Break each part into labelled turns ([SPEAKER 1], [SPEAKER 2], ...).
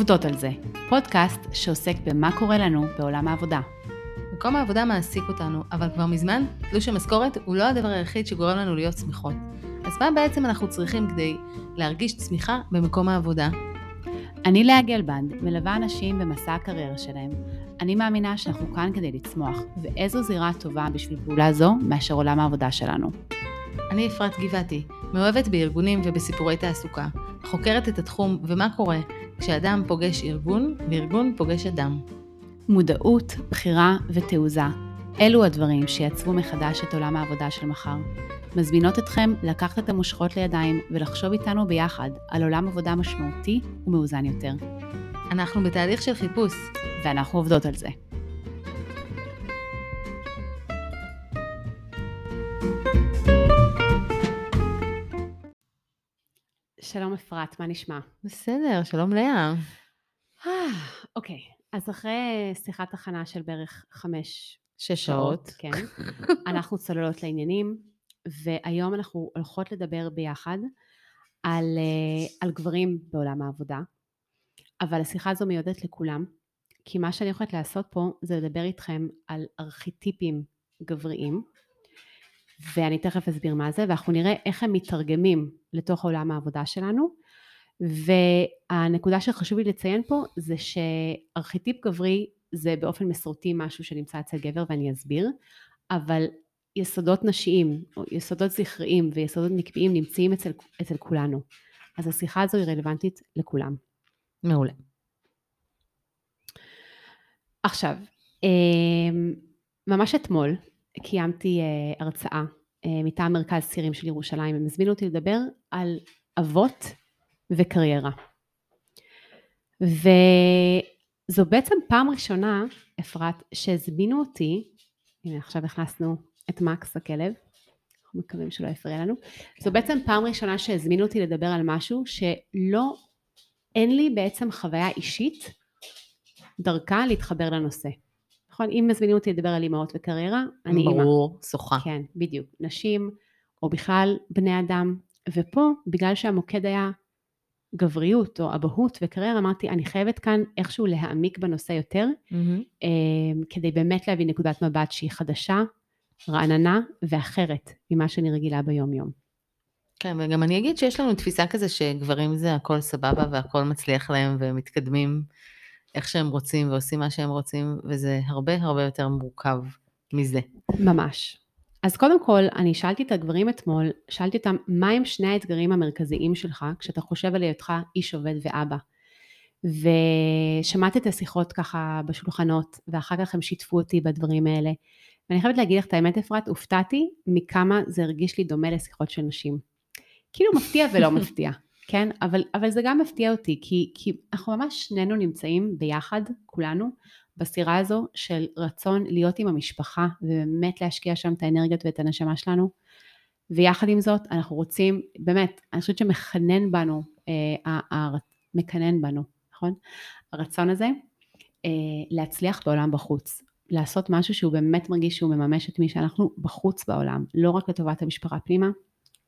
[SPEAKER 1] עובדות על זה, פודקאסט שעוסק במה קורה לנו בעולם העבודה.
[SPEAKER 2] מקום העבודה מעסיק אותנו, אבל כבר מזמן תלוש המשכורת הוא לא הדבר היחיד שגורם לנו להיות שמחות. אז מה בעצם אנחנו צריכים כדי להרגיש צמיחה במקום העבודה?
[SPEAKER 1] אני לאה גלבנד, מלווה אנשים במסע הקריירה שלהם. אני מאמינה שאנחנו כאן כדי לצמוח, ואיזו זירה טובה בשביל פעולה זו מאשר עולם העבודה שלנו.
[SPEAKER 2] אני אפרת גבעתי, מאוהבת בארגונים ובסיפורי תעסוקה, חוקרת את התחום ומה קורה כשאדם פוגש ארגון וארגון פוגש אדם.
[SPEAKER 1] מודעות, בחירה ותעוזה, אלו הדברים שיצרו מחדש את עולם העבודה של מחר. מזמינות אתכם לקחת את המושכות לידיים ולחשוב איתנו ביחד על עולם עבודה משמעותי ומאוזן יותר.
[SPEAKER 2] אנחנו בתהליך של חיפוש.
[SPEAKER 1] ואנחנו עובדות על זה. שלום אפרת, מה נשמע?
[SPEAKER 2] בסדר, שלום לאה.
[SPEAKER 1] אה, אוקיי, אז אחרי שיחת הכנה של בערך חמש
[SPEAKER 2] שש שעות.
[SPEAKER 1] כן, אנחנו צוללות לעניינים, והיום אנחנו הולכות לדבר ביחד על, אה, על גברים בעולם העבודה, אבל השיחה הזו מיועדת לכולם, כי מה שאני הולכת לעשות פה זה לדבר איתכם על ארכיטיפים גבריים, ואני תכף אסביר מה זה, ואנחנו נראה איך הם מתרגמים לתוך עולם העבודה שלנו. והנקודה שחשוב לי לציין פה זה שארכיטיפ גברי זה באופן מסורתי משהו שנמצא אצל גבר ואני אסביר, אבל יסודות נשיים, או יסודות זכריים ויסודות נקביים נמצאים אצל, אצל כולנו. אז השיחה הזו היא רלוונטית לכולם.
[SPEAKER 2] מעולה.
[SPEAKER 1] עכשיו, אמ, ממש אתמול קיימתי אה, הרצאה אה, מטעם מרכז צעירים של ירושלים, הם הזמינו אותי לדבר על אבות וקריירה. וזו בעצם פעם ראשונה, אפרת, שהזמינו אותי, הנה עכשיו הכנסנו את מקס הכלב, אנחנו מקווים שלא יפריע לנו, זו בעצם פעם ראשונה שהזמינו אותי לדבר על משהו שלא, אין לי בעצם חוויה אישית דרכה להתחבר לנושא. נכון? אם מזמינים אותי לדבר על אימהות וקריירה, אני אימא.
[SPEAKER 2] ברור, שוחה.
[SPEAKER 1] כן, בדיוק. נשים, או בכלל בני אדם. ופה, בגלל שהמוקד היה גבריות או אבהות וקריירה, אמרתי, אני חייבת כאן איכשהו להעמיק בנושא יותר,
[SPEAKER 2] Mm-hmm.
[SPEAKER 1] כדי באמת להביא נקודת מבט שהיא חדשה, רעננה ואחרת ממה שאני רגילה ביום-יום.
[SPEAKER 2] כן, וגם אני אגיד שיש לנו תפיסה כזה שגברים זה הכל סבבה והכל מצליח להם והם מתקדמים איך שהם רוצים ועושים מה שהם רוצים, וזה הרבה הרבה יותר מורכב מזה.
[SPEAKER 1] ממש. אז קודם כל, אני שאלתי את הגברים אתמול, שאלתי אותם, מה הם שני האתגרים המרכזיים שלך כשאתה חושב על היותך איש עובד ואבא? ושמעתי את השיחות ככה בשולחנות, ואחר כך הם שיתפו אותי בדברים האלה. ואני חייבת להגיד לך את האמת, אפרת, הופתעתי מכמה זה הרגיש לי דומה לשיחות של נשים. כאילו מפתיע ולא מפתיע, כן? אבל, אבל זה גם מפתיע אותי, כי, כי אנחנו ממש שנינו נמצאים ביחד, כולנו, בסירה הזו של רצון להיות עם המשפחה ובאמת להשקיע שם את האנרגיות ואת הנשמה שלנו. ויחד עם זאת אנחנו רוצים, באמת, אני חושבת שמחנן בנו, אה, מקנן בנו, נכון? הרצון הזה אה, להצליח בעולם בחוץ, לעשות משהו שהוא באמת מרגיש שהוא מממש את מי שאנחנו בחוץ בעולם, לא רק לטובת המשפחה פנימה,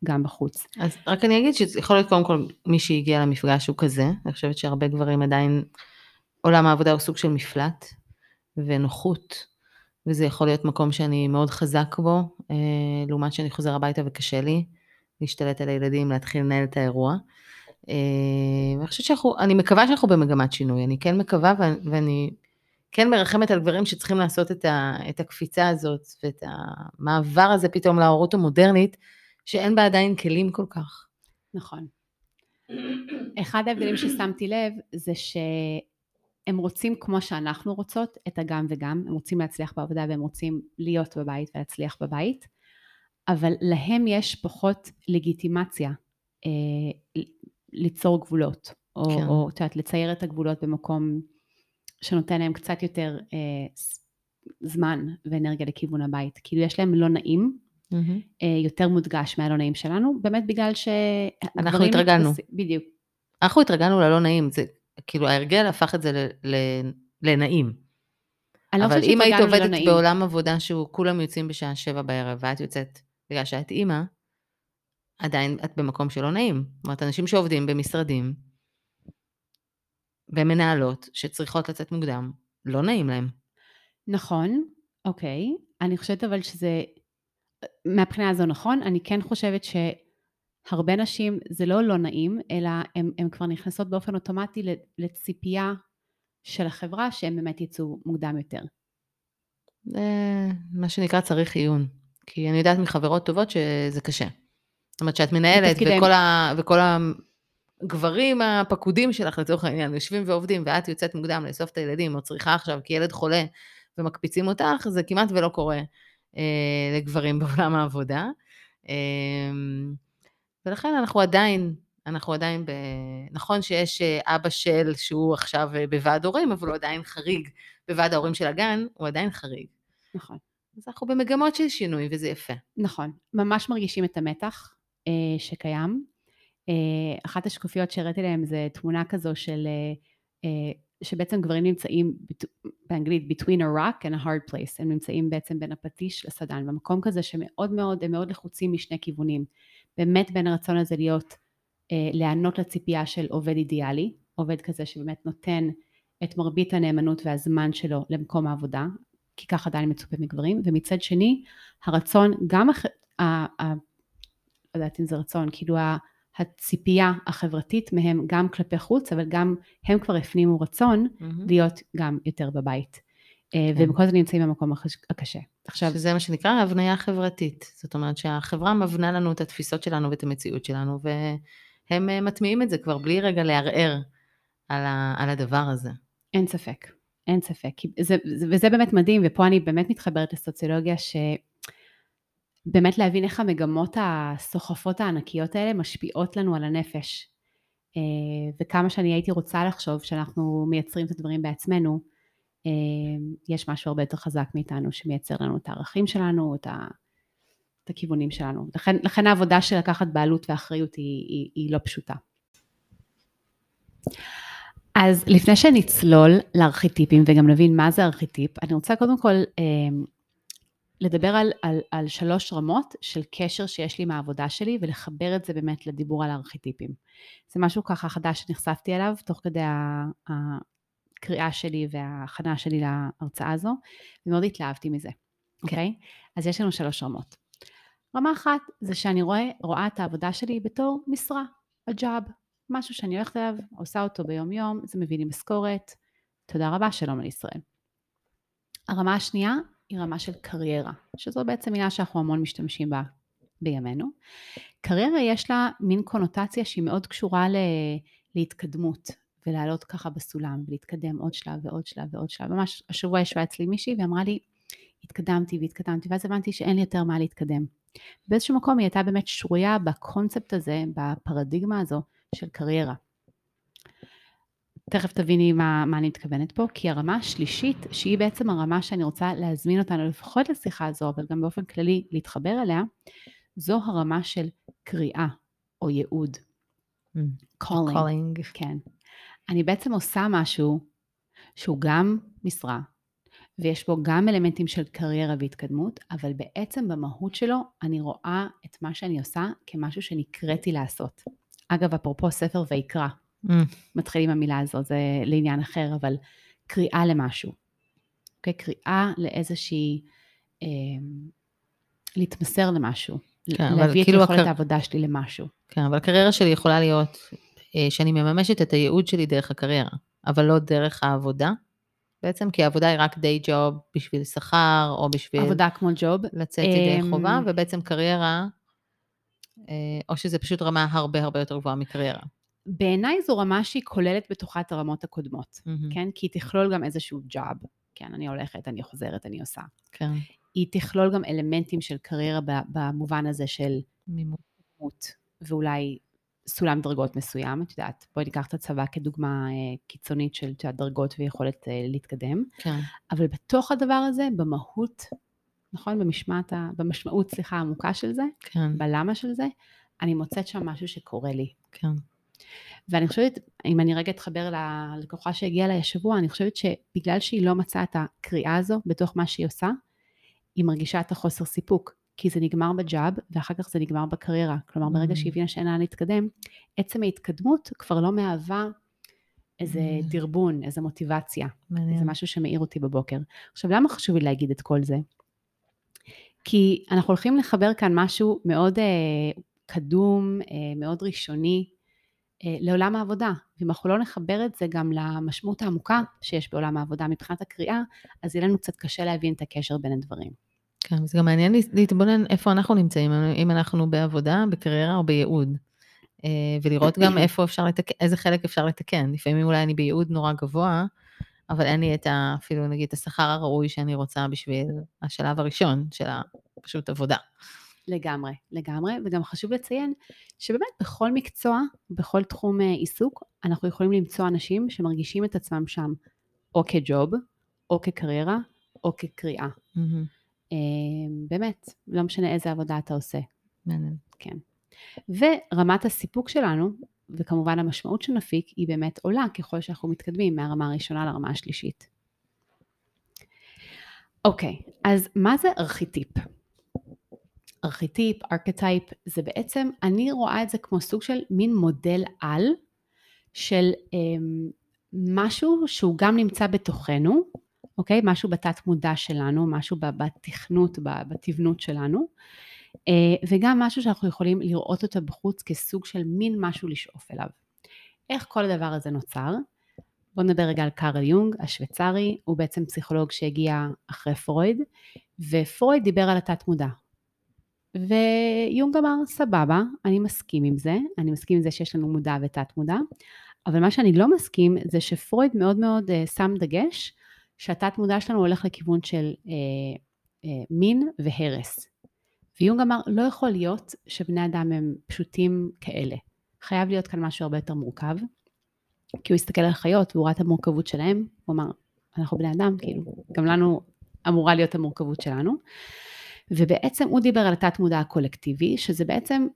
[SPEAKER 1] גם בחוץ.
[SPEAKER 2] אז רק אני אגיד שיכול להיות קודם כל מי שהגיע למפגש הוא כזה, אני חושבת שהרבה גברים עדיין, עולם העבודה הוא סוג של מפלט ונוחות, וזה יכול להיות מקום שאני מאוד חזק בו, אה, לעומת שאני חוזר הביתה וקשה לי להשתלט על הילדים, להתחיל לנהל את האירוע. אה, ואני חושבת שאנחנו, אני מקווה שאנחנו במגמת שינוי, אני כן מקווה ואני כן מרחמת על גברים שצריכים לעשות את, ה, את הקפיצה הזאת ואת המעבר הזה פתאום להורות המודרנית, שאין בה עדיין כלים כל כך.
[SPEAKER 1] נכון. אחד ההבדלים ששמתי לב זה שהם רוצים כמו שאנחנו רוצות את הגם וגם, הם רוצים להצליח בעבודה והם רוצים להיות בבית ולהצליח בבית, אבל להם יש פחות לגיטימציה אה, ליצור גבולות, או, כן. או את יודעת, לצייר את הגבולות במקום שנותן להם קצת יותר אה, זמן ואנרגיה לכיוון הבית. כאילו יש להם לא נעים, mm-hmm. יותר מודגש מהלא נעים שלנו, באמת בגלל ש...
[SPEAKER 2] אנחנו התרגלנו.
[SPEAKER 1] מתפס... בדיוק.
[SPEAKER 2] אנחנו התרגלנו ללא נעים, זה כאילו ההרגל הפך את זה ל... ל... לנעים.
[SPEAKER 1] לא
[SPEAKER 2] אבל אם היית עובדת לא בעולם עבודה שהוא כולם יוצאים בשעה שבע בערב ואת יוצאת בגלל שאת אימא, עדיין את במקום שלא נעים. זאת אומרת, אנשים שעובדים במשרדים, ומנהלות שצריכות לצאת מוקדם, לא נעים להם.
[SPEAKER 1] נכון, אוקיי. אני חושבת אבל שזה, מהבחינה הזו נכון, אני כן חושבת שהרבה נשים זה לא לא נעים, אלא הן כבר נכנסות באופן אוטומטי לציפייה של החברה שהם באמת יצאו מוקדם יותר.
[SPEAKER 2] זה מה שנקרא צריך עיון. כי אני יודעת מחברות טובות שזה קשה. זאת אומרת שאת מנהלת וכל, ה, וכל הגברים הפקודים שלך לצורך העניין יושבים ועובדים ואת יוצאת מוקדם לאסוף את הילדים או צריכה עכשיו כי ילד חולה ומקפיצים אותך, זה כמעט ולא קורה אה, לגברים בעולם העבודה. אה, ולכן אנחנו עדיין, אנחנו עדיין, ב... נכון שיש אה, אבא של שהוא עכשיו אה, בוועד הורים, אבל הוא עדיין חריג בוועד ההורים של הגן, הוא עדיין חריג.
[SPEAKER 1] נכון.
[SPEAKER 2] אז אנחנו במגמות של שינוי וזה יפה.
[SPEAKER 1] נכון, ממש מרגישים את המתח אה, שקיים. אה, אחת השקופיות שהראיתי להם זה תמונה כזו של, אה, אה, שבעצם גברים נמצאים באנגלית between a rock and a hard place, הם נמצאים בעצם בין הפטיש לסדן, במקום כזה שמאוד מאוד, הם מאוד לחוצים משני כיוונים. באמת בין הרצון הזה להיות, אה, להיענות לציפייה של עובד אידיאלי, עובד כזה שבאמת נותן את מרבית הנאמנות והזמן שלו למקום העבודה, כי ככה עדיין מצופה מגברים, ומצד שני הרצון, גם, הח... ה... ה... לא יודעת אם זה רצון, כאילו הציפייה החברתית מהם גם כלפי חוץ, אבל גם הם כבר הפנימו רצון mm-hmm. להיות גם יותר בבית. אה, כן. והם כל הזמן נמצאים במקום הקשה.
[SPEAKER 2] עכשיו... שזה מה שנקרא הבניה חברתית. זאת אומרת שהחברה מבנה לנו את התפיסות שלנו ואת המציאות שלנו, והם אה, מטמיעים את זה כבר בלי רגע לערער על, ה... על הדבר הזה.
[SPEAKER 1] אין ספק. אין ספק. זה, זה, וזה באמת מדהים, ופה אני באמת מתחברת לסוציולוגיה, שבאמת להבין איך המגמות הסוחפות הענקיות האלה משפיעות לנו על הנפש. אה, וכמה שאני הייתי רוצה לחשוב שאנחנו מייצרים את הדברים בעצמנו, אה, יש משהו הרבה יותר חזק מאיתנו שמייצר לנו את הערכים שלנו, את, ה, את הכיוונים שלנו. לכן, לכן העבודה של לקחת בעלות ואחריות היא, היא, היא לא פשוטה. אז לפני שנצלול לארכיטיפים וגם נבין מה זה ארכיטיפ, אני רוצה קודם כל אה, לדבר על, על, על שלוש רמות של קשר שיש לי מהעבודה שלי ולחבר את זה באמת לדיבור על הארכיטיפים. זה משהו ככה חדש שנחשפתי אליו תוך כדי הקריאה שלי וההכנה שלי להרצאה הזו, ומאוד התלהבתי מזה, אוקיי? Okay. Okay? אז יש לנו שלוש רמות. רמה אחת זה שאני רואה, רואה את העבודה שלי בתור משרה, הג'אב, משהו שאני הולכת אליו, עושה אותו ביום יום, זה מביא לי משכורת, תודה רבה, שלום על ישראל. הרמה השנייה היא רמה של קריירה, שזו בעצם מילה שאנחנו המון משתמשים בה בימינו. קריירה יש לה מין קונוטציה שהיא מאוד קשורה ל... להתקדמות ולעלות ככה בסולם ולהתקדם עוד שלב ועוד שלב ועוד שלב. ממש השבוע ישבה אצלי מישהי ואמרה לי, התקדמתי והתקדמתי ואז הבנתי שאין לי יותר מה להתקדם. באיזשהו מקום היא הייתה באמת שרויה בקונספט הזה, בפרדיגמה הזו של קריירה. תכף תביני מה, מה אני מתכוונת פה, כי הרמה השלישית, שהיא בעצם הרמה שאני רוצה להזמין אותנו לפחות לשיחה הזו, אבל גם באופן כללי להתחבר אליה, זו הרמה של קריאה או ייעוד.
[SPEAKER 2] Mm, calling. calling.
[SPEAKER 1] כן. אני בעצם עושה משהו שהוא גם משרה, ויש בו גם אלמנטים של קריירה והתקדמות, אבל בעצם במהות שלו אני רואה את מה שאני עושה כמשהו שנקראתי לעשות. אגב, אפרופו ספר ויקרא, mm. מתחיל עם המילה הזו, זה לעניין אחר, אבל קריאה למשהו. Okay, אוקיי? קריאה לאיזושהי, אה, להתמסר למשהו. כן, להביא את כאילו יכולת הקר... העבודה שלי למשהו.
[SPEAKER 2] כן, אבל הקריירה שלי יכולה להיות אה, שאני מממשת את הייעוד שלי דרך הקריירה, אבל לא דרך העבודה. בעצם כי העבודה היא רק די ג'וב בשביל שכר, או בשביל...
[SPEAKER 1] עבודה כמו ג'וב.
[SPEAKER 2] לצאת ידי אמ, חובה, ובעצם קריירה אה, או שזה פשוט רמה הרבה הרבה יותר גבוהה מקריירה?
[SPEAKER 1] בעיניי זו רמה שהיא כוללת בתוכה את הרמות הקודמות, mm-hmm. כן? כי היא תכלול גם איזשהו ג'אב, כן? אני הולכת, אני חוזרת, אני עושה.
[SPEAKER 2] כן.
[SPEAKER 1] היא תכלול גם אלמנטים של קריירה במובן הזה של מימות, ואולי סולם דרגות מסוים, את יודעת, בואי ניקח את הצבא כדוגמה אה, קיצונית של דרגות ויכולת אה, להתקדם.
[SPEAKER 2] כן.
[SPEAKER 1] אבל בתוך הדבר הזה, במהות נכון? במשמעת, במשמעות, סליחה, העמוקה של זה,
[SPEAKER 2] כן.
[SPEAKER 1] בלמה של זה, אני מוצאת שם משהו שקורה לי.
[SPEAKER 2] כן.
[SPEAKER 1] ואני חושבת, אם אני רגע אתחבר ללקוחה שהגיעה אליי השבוע, אני חושבת שבגלל שהיא לא מצאה את הקריאה הזו בתוך מה שהיא עושה, היא מרגישה את החוסר סיפוק, כי זה נגמר בג'אב, ואחר כך זה נגמר בקריירה. כלומר, ברגע mm. שהיא הבינה שאין לה להתקדם, עצם ההתקדמות כבר לא מהווה איזה
[SPEAKER 2] Mm.
[SPEAKER 1] דרבון, איזה מוטיבציה.
[SPEAKER 2] מעניין.
[SPEAKER 1] זה משהו שמאיר אותי בבוקר. עכשיו, למה חשוב לי להגיד את כל זה? כי אנחנו הולכים לחבר כאן משהו מאוד אה, קדום, אה, מאוד ראשוני, לעולם העבודה. ואם אנחנו לא נחבר את זה גם למשמעות העמוקה שיש בעולם העבודה מבחינת הקריאה, אז יהיה לנו קצת קשה להבין את הקשר בין הדברים.
[SPEAKER 2] כן, זה גם מעניין לה- להתבונן איפה אנחנו נמצאים, אם אנחנו בעבודה, בקריירה או בייעוד. אה, ולראות גם איפה אפשר לתקן, איזה חלק אפשר לתקן. לפעמים אולי אני בייעוד נורא גבוה, אבל אין לי את ה... אפילו נגיד את השכר הראוי שאני רוצה בשביל השלב הראשון של הפשוט עבודה.
[SPEAKER 1] לגמרי, לגמרי, וגם חשוב לציין שבאמת בכל מקצוע, בכל תחום אה, עיסוק, אנחנו יכולים למצוא אנשים שמרגישים את עצמם שם, או כג'וב, או כקריירה, או כקריאה. אה, באמת, לא משנה איזה עבודה אתה עושה.
[SPEAKER 2] מעניין.
[SPEAKER 1] כן. ורמת הסיפוק שלנו, וכמובן המשמעות שנפיק, היא באמת עולה ככל שאנחנו מתקדמים מהרמה הראשונה לרמה השלישית. אוקיי, אז מה זה ארכיטיפ? ארכיטיפ, ארכטייפ, זה בעצם, אני רואה את זה כמו סוג של מין מודל על של אמ, משהו שהוא גם נמצא בתוכנו, אוקיי? משהו בתת מודע שלנו, משהו בתכנות, בתבנות שלנו, אה, וגם משהו שאנחנו יכולים לראות אותו בחוץ כסוג של מין משהו לשאוף אליו. איך כל הדבר הזה נוצר? בואו נדבר רגע על קארל יונג, השוויצרי, הוא בעצם פסיכולוג שהגיע אחרי פרויד, ופרויד דיבר על התת מודע. ויונג אמר, סבבה, אני מסכים עם זה, אני מסכים עם זה שיש לנו מודע ותת מודע, אבל מה שאני לא מסכים זה שפרויד מאוד מאוד uh, שם דגש שהתת מודע שלנו הולך לכיוון של uh, uh, מין והרס. ויונג אמר, לא יכול להיות שבני אדם הם פשוטים כאלה. חייב להיות כאן משהו הרבה יותר מורכב. כי הוא הסתכל על חיות והוא ראה את המורכבות שלהם, הוא אמר, אנחנו בני אדם, כאילו, גם לנו אמורה להיות המורכבות שלנו. ובעצם הוא דיבר על התת מודע הקולקטיבי, שזה בעצם,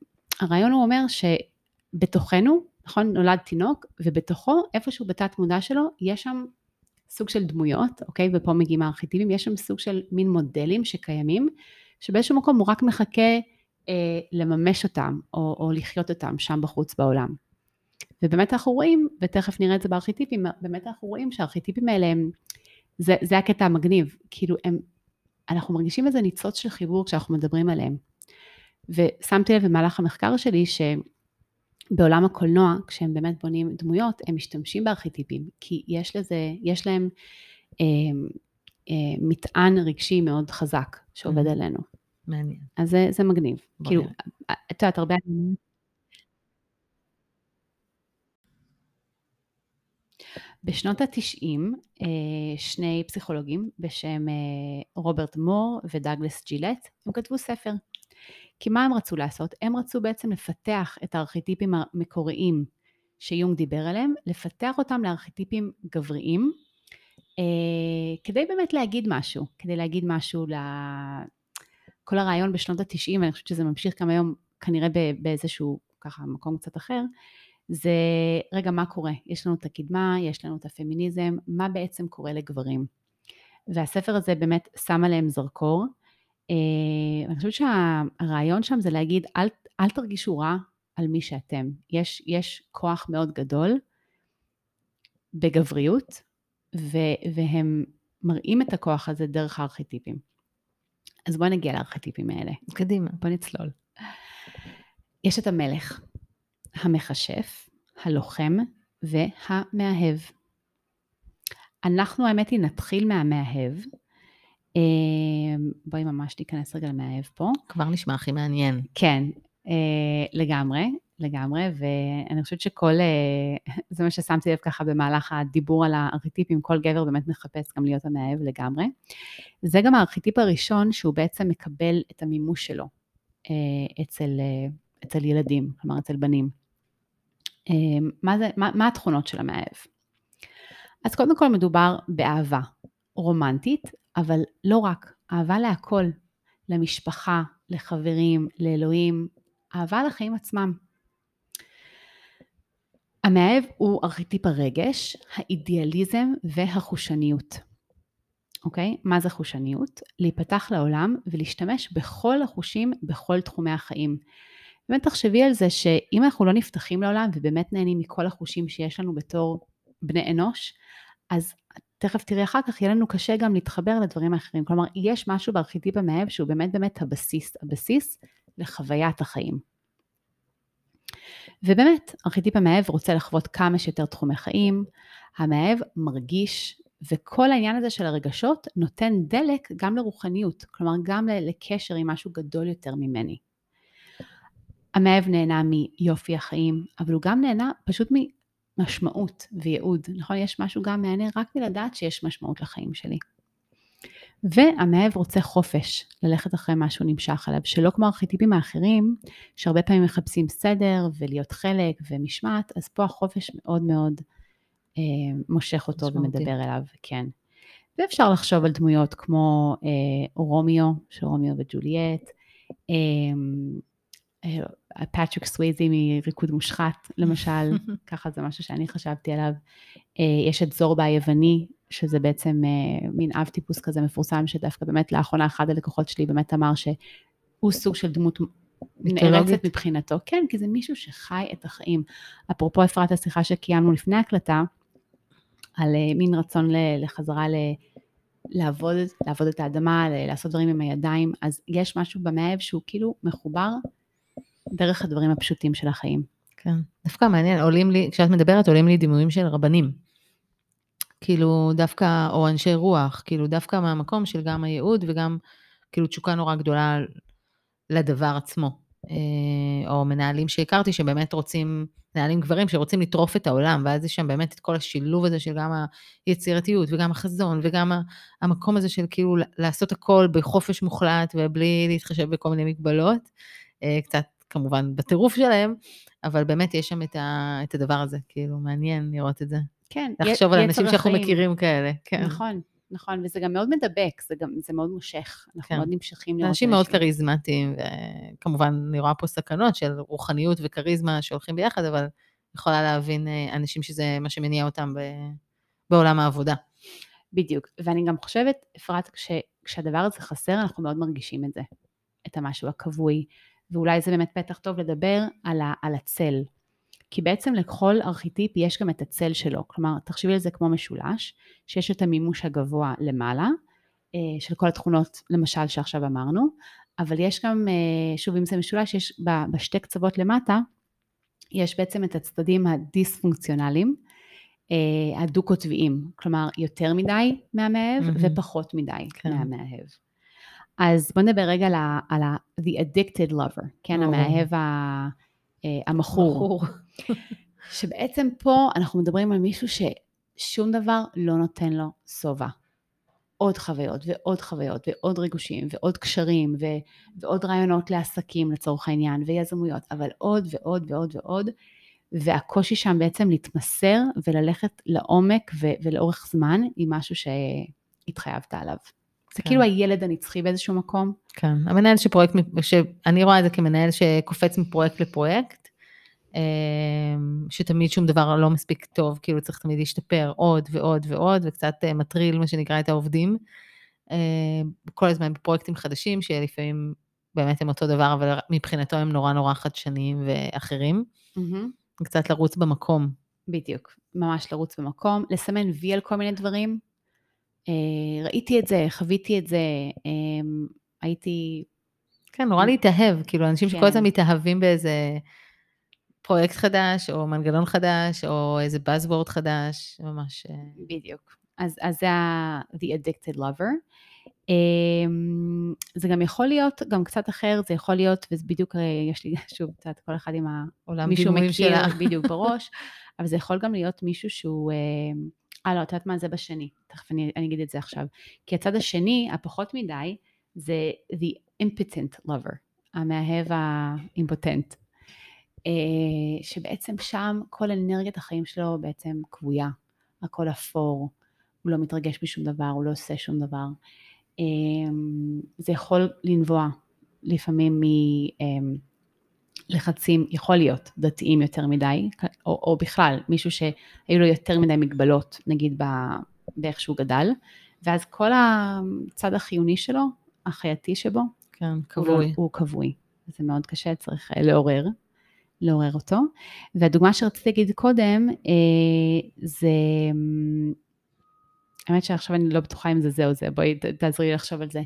[SPEAKER 1] הרעיון הוא אומר שבתוכנו, נכון, נולד תינוק, ובתוכו, איפשהו בתת מודע שלו, יש שם סוג של דמויות, אוקיי, ופה מגיעים הארכיטיבים, יש שם סוג של מין מודלים שקיימים, שבאיזשהו מקום הוא רק מחכה אה, לממש אותם, או, או לחיות אותם שם בחוץ בעולם. ובאמת אנחנו רואים, ותכף נראה את זה בארכיטיפים, באמת אנחנו רואים שהארכיטיפים האלה הם, זה, זה הקטע המגניב, כאילו הם, אנחנו מרגישים איזה ניצוץ של חיבור כשאנחנו מדברים עליהם. ושמתי לב במהלך המחקר שלי שבעולם הקולנוע, כשהם באמת בונים דמויות, הם משתמשים בארכיטיפים, כי יש לזה, יש להם אה, אה, מטען רגשי מאוד חזק שעובד
[SPEAKER 2] Mhm.
[SPEAKER 1] עלינו.
[SPEAKER 2] מעניין.
[SPEAKER 1] אז זה, זה מגניב.
[SPEAKER 2] בוא
[SPEAKER 1] כאילו. את יודעת, הרבה... בשנות התשעים, שני פסיכולוגים בשם אה, רוברט מור ודאגלס ג'ילט, הם כתבו ספר. כי מה הם רצו לעשות? הם רצו בעצם לפתח את הארכיטיפים המקוריים שיונג דיבר עליהם, לפתח אותם לארכיטיפים גבריים, אה, כדי באמת להגיד משהו, כדי להגיד משהו ל... כל הרעיון בשנות התשעים, ואני חושבת שזה ממשיך גם היום כנראה באיזשהו ככה מקום קצת אחר, זה רגע מה קורה, יש לנו את הקדמה, יש לנו את הפמיניזם, מה בעצם קורה לגברים. והספר הזה באמת שם עליהם זרקור. אה, אני חושבת שהרעיון שם זה להגיד, אל, אל תרגישו רע על מי שאתם. יש, יש כוח מאוד גדול בגבריות, ו, והם מראים את הכוח הזה דרך הארכיטיפים. אז בואו נגיע לארכיטיפים האלה.
[SPEAKER 2] קדימה.
[SPEAKER 1] בוא נצלול. יש את המלך, המכשף, הלוחם והמאהב. אנחנו האמת היא נתחיל מהמאהב. אה, בואי ממש ניכנס רגע למאהב פה.
[SPEAKER 2] כבר נשמע הכי מעניין.
[SPEAKER 1] כן, אה, לגמרי, לגמרי, ואני חושבת שכל, אה, זה מה ששמתי לב ככה במהלך הדיבור על הארכיטיפים, כל גבר באמת מחפש גם להיות המאהב לגמרי. זה גם הארכיטיפ הראשון שהוא בעצם מקבל את המימוש שלו אצל, אצל ילדים, כלומר אצל בנים. אה, מה, זה, מה, מה התכונות של המאהב? אז קודם כל מדובר באהבה רומנטית, אבל לא רק, אהבה להכל, למשפחה, לחברים, לאלוהים, אהבה לחיים עצמם. המאהב הוא ארכיטיפ הרגש, האידיאליזם והחושניות. אוקיי? מה זה חושניות? להיפתח לעולם ולהשתמש בכל החושים בכל תחומי החיים. באמת תחשבי על זה שאם אנחנו לא נפתחים לעולם ובאמת נהנים מכל החושים שיש לנו בתור בני אנוש, אז תכף תראי אחר כך, יהיה לנו קשה גם להתחבר לדברים האחרים. כלומר, יש משהו בארכיטיפ המאהב שהוא באמת באמת הבסיס, הבסיס לחוויית החיים. ובאמת, ארכיטיפ המאהב רוצה לחוות כמה שיותר תחומי חיים, המאהב מרגיש, וכל העניין הזה של הרגשות נותן דלק גם לרוחניות, כלומר גם לקשר עם משהו גדול יותר ממני. המאהב נהנה מיופי החיים, אבל הוא גם נהנה פשוט משמעות וייעוד, נכון? יש משהו גם מהנה רק מלדעת שיש משמעות לחיים שלי. והמאהב רוצה חופש, ללכת אחרי מה שהוא נמשך עליו, שלא כמו ארכיטיפים האחרים, שהרבה פעמים מחפשים סדר ולהיות חלק ומשמעת, אז פה החופש מאוד מאוד אה, מושך אותו משמעותי. ומדבר אליו, כן. ואפשר לחשוב על דמויות כמו אה, רומיו, של רומיו וג'וליאט, אה, אה, פטריק סוויזי מריקוד מושחת, למשל, ככה זה משהו שאני חשבתי עליו. אה, יש את זורבה היווני, שזה בעצם אה, מין אב טיפוס כזה מפורסם, שדווקא באמת לאחרונה אחד הלקוחות שלי באמת אמר שהוא סוג של דמות נערצת מבחינתו. כן, כי זה מישהו שחי את החיים. אפרופו אפרת השיחה שקיימנו לפני הקלטה, על מין רצון לחזרה ל... לעבוד, לעבוד את האדמה, לעשות דברים עם הידיים, אז יש משהו במאהב שהוא כאילו מחובר דרך הדברים הפשוטים של החיים.
[SPEAKER 2] כן, דווקא מעניין, עולים לי, כשאת מדברת עולים לי דימויים של רבנים. כאילו דווקא, או אנשי רוח, כאילו דווקא מהמקום של גם הייעוד וגם כאילו תשוקה נורא גדולה לדבר עצמו. אה, או מנהלים שהכרתי שבאמת רוצים, מנהלים גברים שרוצים לטרוף את העולם, ואז יש שם באמת את כל השילוב הזה של גם היצירתיות וגם החזון וגם המקום הזה של כאילו לעשות הכל בחופש מוחלט ובלי להתחשב בכל מיני מגבלות. אה, קצת כמובן בטירוף שלהם, אבל באמת יש שם את, ה, את הדבר הזה, כאילו, מעניין לראות את זה.
[SPEAKER 1] כן,
[SPEAKER 2] לחשוב על אנשים שאנחנו מכירים כאלה, כן.
[SPEAKER 1] נכון, נכון, וזה גם מאוד מדבק, זה גם, זה מאוד מושך, אנחנו כן. מאוד נמשכים לראות
[SPEAKER 2] אנשים מאוד כריזמטיים, וכמובן אני רואה פה סכנות של רוחניות וכריזמה שהולכים ביחד, אבל יכולה להבין אה, אנשים שזה מה שמניע אותם ב, בעולם העבודה.
[SPEAKER 1] בדיוק, ואני גם חושבת, אפרת, כש, כשהדבר הזה חסר, אנחנו מאוד מרגישים את זה, את המשהו הכבוי, ואולי זה באמת פתח טוב לדבר על, ה, על הצל. כי בעצם לכל ארכיטיפ יש גם את הצל שלו, כלומר תחשבי על זה כמו משולש, שיש את המימוש הגבוה למעלה, אה, של כל התכונות למשל שעכשיו אמרנו, אבל יש גם, אה, שוב אם זה משולש, יש בשתי קצוות למטה, יש בעצם את הצדדים הדיספונקציונליים, אה, הדו-קוטביים, כלומר יותר מדי מהמאהב mm-hmm. ופחות מדי כן. מהמאהב. אז בוא נדבר רגע על ה, על ה the addicted lover, כן, oh. המאהב ה, אה, המכור. שבעצם פה אנחנו מדברים על מישהו ששום דבר לא נותן לו שובע. עוד חוויות ועוד חוויות ועוד ריגושים ועוד קשרים ו, ועוד רעיונות לעסקים לצורך העניין ויזמויות, אבל עוד ועוד ועוד ועוד, והקושי שם בעצם להתמסר וללכת לעומק ו, ולאורך זמן עם משהו שהתחייבת עליו. זה כן. כאילו הילד הנצחי באיזשהו מקום.
[SPEAKER 2] כן, המנהל של פרויקט, שאני רואה את זה כמנהל שקופץ מפרויקט לפרויקט, אמ, שתמיד שום דבר לא מספיק טוב, כאילו צריך תמיד להשתפר עוד ועוד ועוד, וקצת אה, מטריל מה שנקרא את העובדים. אמ, כל הזמן בפרויקטים חדשים, שלפעמים באמת הם אותו דבר, אבל מבחינתו הם נורא נורא חדשניים ואחרים. Mm-hmm. קצת לרוץ במקום.
[SPEAKER 1] בדיוק, ממש לרוץ במקום, לסמן וי על כל מיני דברים, אה, ראיתי את זה, חוויתי את זה, אמ, הייתי...
[SPEAKER 2] כן, נורא להתאהב, כאילו אנשים כן. שכל הזמן מתאהבים באיזה פרויקט חדש, או מנגנון חדש, או איזה buzzword חדש, ממש... אה.
[SPEAKER 1] בדיוק. אז, אז זה ה- The Addicted Lover. Um, זה גם יכול להיות גם קצת אחר, זה יכול להיות, וזה בדיוק, אה, יש לי שוב, קצת כל אחד עם העולם מישהו מכיר שלה. בדיוק בראש, אבל זה יכול גם להיות מישהו שהוא... אה, לא, את יודעת מה? זה בשני. תכף אני, אני אגיד את זה עכשיו. כי הצד השני, הפחות מדי, זה the impotent lover, המאהב האימפוטנט. אה, שבעצם שם כל אנרגיית החיים שלו בעצם כבויה. הכל אפור, הוא לא מתרגש משום דבר, הוא לא עושה שום דבר. אה, זה יכול לנבוע לפעמים מ... אה, לחצים, יכול להיות דתיים יותר מדי, או, או בכלל מישהו שהיו לו יותר מדי מגבלות, נגיד באיך שהוא גדל, ואז כל הצד החיוני שלו, החייתי שבו,
[SPEAKER 2] כן, כבוי.
[SPEAKER 1] הוא, הוא כבוי. זה מאוד קשה, צריך אה, לעורר. לעורר אותו. והדוגמה שרציתי להגיד קודם, אה, זה, אמ, האמת שעכשיו אני לא בטוחה אם זה זה או זה, בואי תעזרי לי לחשוב על זה.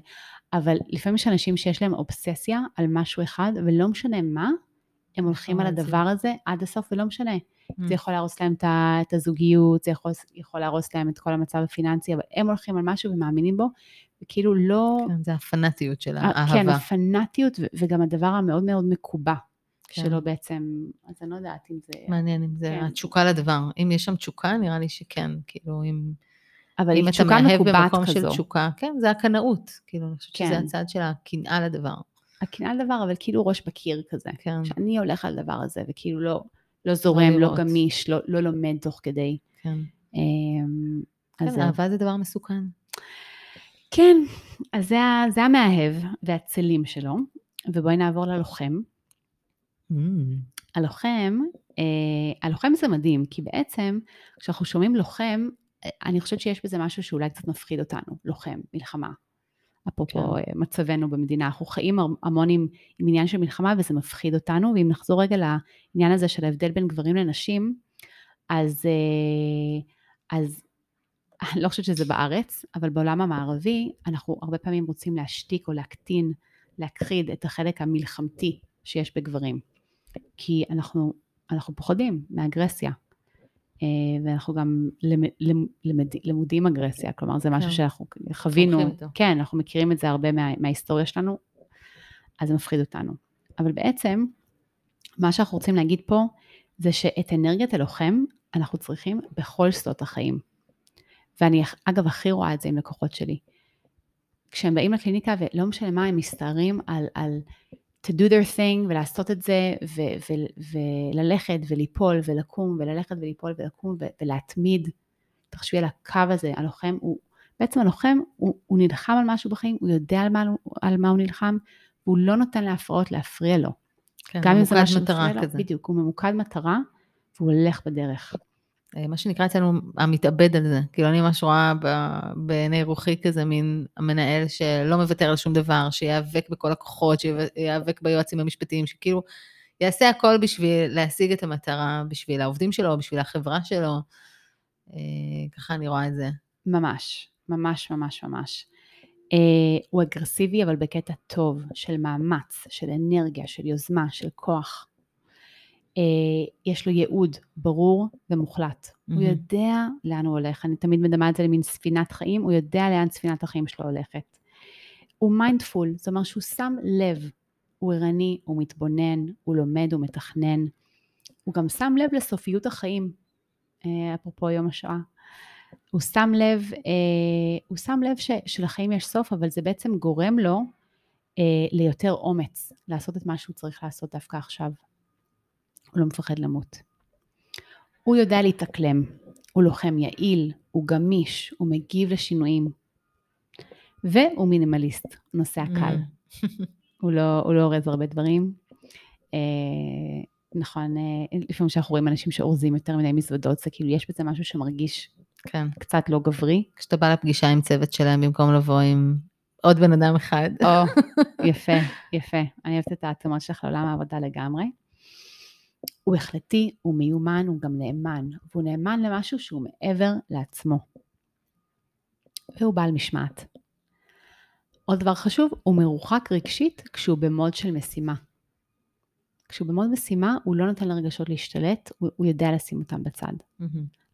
[SPEAKER 1] אבל לפעמים יש אנשים שיש להם אובססיה על משהו אחד, ולא משנה מה, הם הולכים על הדבר הזה עד הסוף, ולא משנה. Mm. זה יכול להרוס להם את הזוגיות, זה יכול, יכול להרוס להם את כל המצב הפיננסי, אבל הם הולכים על משהו ומאמינים בו, וכאילו לא...
[SPEAKER 2] כן, זה הפנאטיות של האהבה.
[SPEAKER 1] כן, הפנאטיות, וגם הדבר המאוד מאוד מקובע. כן. שלא בעצם, אז אני לא יודעת אם זה...
[SPEAKER 2] מעניין אם זה כן. התשוקה לדבר. אם יש שם תשוקה, נראה לי שכן, כאילו אם...
[SPEAKER 1] אבל אם אתה מאהב במקום
[SPEAKER 2] כזו. של תשוקה, כן, זה הקנאות, כאילו, אני חושבת כן. שזה הצד של הקנאה לדבר.
[SPEAKER 1] הקנאה לדבר, אבל כאילו ראש בקיר כזה. כן. שאני הולך על הדבר הזה, וכאילו לא, לא זורם, לא, לא גמיש, לא, לא לומד תוך כדי.
[SPEAKER 2] כן. אמ, אז כן, אהבה זה דבר מסוכן.
[SPEAKER 1] כן, אז זה, זה המאהב והצלים שלו, ובואי נעבור ללוחם. Mm. הלוחם, אה, הלוחם זה מדהים, כי בעצם כשאנחנו שומעים לוחם, אה, אני חושבת שיש בזה משהו שאולי קצת מפחיד אותנו, לוחם, מלחמה. אפרופו כן. אה, מצבנו במדינה, אנחנו חיים המון עם, עם עניין של מלחמה וזה מפחיד אותנו, ואם נחזור רגע לעניין הזה של ההבדל בין גברים לנשים, אז, אה, אז אני לא חושבת שזה בארץ, אבל בעולם המערבי אנחנו הרבה פעמים רוצים להשתיק או להקטין, להכחיד את החלק המלחמתי שיש בגברים. כי אנחנו, אנחנו פוחדים מאגרסיה, ואנחנו גם למודים אגרסיה, כלומר זה משהו כן. שאנחנו חווינו, כן, אנחנו מכירים את זה הרבה מה, מההיסטוריה שלנו, אז זה מפחיד אותנו. אבל בעצם, מה שאנחנו רוצים להגיד פה, זה שאת אנרגיית הלוחם אנחנו צריכים בכל שדות החיים. ואני אגב הכי רואה את זה עם לקוחות שלי. כשהם באים לקליניקה ולא משנה מה הם מסתערים על, על to do their thing ולעשות את זה ו- ו- וללכת וליפול ולקום וללכת וליפול ולקום ו- ולהתמיד. תחשבי על הקו הזה, הלוחם הוא, בעצם הלוחם הוא, הוא נלחם על משהו בחיים, הוא יודע על מה, על מה הוא נלחם, והוא לא נותן להפרעות להפריע לו.
[SPEAKER 2] כן, גם אם זה משהו מטרה כזה.
[SPEAKER 1] לו, בדיוק, הוא ממוקד מטרה והוא הולך בדרך.
[SPEAKER 2] אה, מה שנקרא אצלנו המתאבד על זה. כאילו אני ממש רואה בעיני רוחי כזה מין המנהל שלא מוותר על שום דבר, שיאבק בכל הכוחות, שיאבק ביועצים המשפטיים, שכאילו יעשה הכל בשביל להשיג את המטרה, בשביל העובדים שלו, בשביל החברה שלו. אה, ככה אני רואה את זה.
[SPEAKER 1] ממש, ממש ממש ממש. אה, הוא אגרסיבי אבל בקטע טוב, של מאמץ, של אנרגיה, של יוזמה, של כוח. אה, יש לו ייעוד ברור ומוחלט. Mm-hmm. הוא יודע לאן הוא הולך. אני תמיד מדמה את זה למין ספינת חיים, הוא יודע לאן ספינת החיים שלו הולכת. הוא mindful, זאת אומרת שהוא שם לב, הוא ערני, הוא מתבונן, הוא לומד, הוא מתכנן. הוא גם שם לב לסופיות החיים, אה, אפרופו יום השואה. הוא שם לב, אה, הוא שם לב ש, שלחיים יש סוף, אבל זה בעצם גורם לו ליותר אומץ, לעשות את מה שהוא צריך לעשות דווקא עכשיו. הוא לא מפחד למות. הוא יודע להתאקלם, הוא לוחם יעיל, הוא גמיש, הוא מגיב לשינויים. והוא מינימליסט, נוסע mm. קל. הוא לא, הוא לא אורז הרבה דברים. אה, נכון, אה, לפעמים כשאנחנו רואים אנשים שאורזים יותר מדי מזוודות, זה כאילו יש בזה משהו שמרגיש כן. קצת לא גברי.
[SPEAKER 2] כשאתה בא לפגישה עם צוות שלהם במקום לבוא עם עוד בן אדם אחד.
[SPEAKER 1] או, יפה, יפה. אני אוהבת את העצמות שלך לעולם העבודה לגמרי. הוא החלטי, הוא מיומן, הוא גם נאמן, והוא נאמן למשהו שהוא מעבר לעצמו. והוא בעל משמעת. עוד דבר חשוב, הוא מרוחק רגשית כשהוא במוד של משימה. כשהוא במוד משימה, הוא לא נותן לרגשות להשתלט, הוא, הוא יודע לשים אותם בצד. Mm-hmm.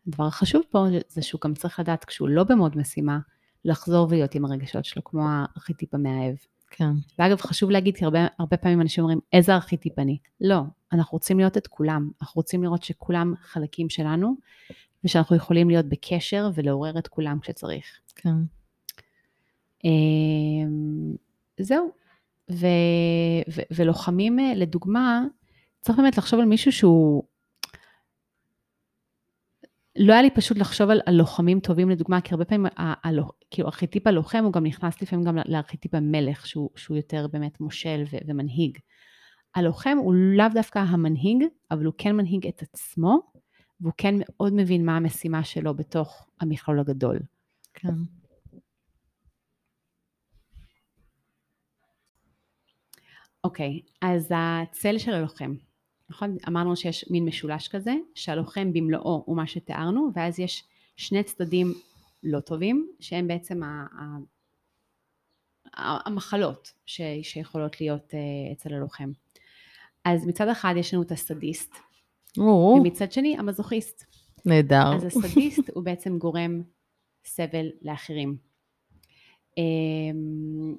[SPEAKER 1] הדבר החשוב פה זה שהוא גם צריך לדעת, כשהוא לא במוד משימה, לחזור ולהיות עם הרגשות שלו, כמו הארכיטיפ המאהב.
[SPEAKER 2] כן.
[SPEAKER 1] ואגב, חשוב להגיד, כי הרבה, הרבה פעמים אנשים אומרים, איזה ארכיטיפ אני? לא, אנחנו רוצים להיות את כולם. אנחנו רוצים לראות שכולם חלקים שלנו, ושאנחנו יכולים להיות בקשר ולעורר את כולם כשצריך.
[SPEAKER 2] כן.
[SPEAKER 1] אמ, זהו. ו, ו, ולוחמים, אה, לדוגמה, צריך באמת לחשוב על מישהו שהוא לא היה לי פשוט לחשוב על, על לוחמים טובים לדוגמה, כי הרבה פעמים, ה, ה, כאילו ארכיטיפ הלוחם הוא גם נכנס לפעמים גם לארכיטיפ המלך, שהוא, שהוא יותר באמת מושל ו, ומנהיג. הלוחם הוא לאו דווקא המנהיג, אבל הוא כן מנהיג את עצמו, והוא כן מאוד מבין מה המשימה שלו בתוך המכלול הגדול.
[SPEAKER 2] כן.
[SPEAKER 1] אוקיי, אז הצל של הלוחם. נכון? אמרנו שיש מין משולש כזה, שהלוחם במלואו הוא מה שתיארנו, ואז יש שני צדדים לא טובים, שהם בעצם ה- ה- המחלות ש- שיכולות להיות uh, אצל הלוחם. אז מצד אחד יש לנו את הסדיסט,
[SPEAKER 2] או,
[SPEAKER 1] ומצד שני המזוכיסט.
[SPEAKER 2] נהדר.
[SPEAKER 1] אז הסדיסט הוא בעצם גורם סבל לאחרים. אמ,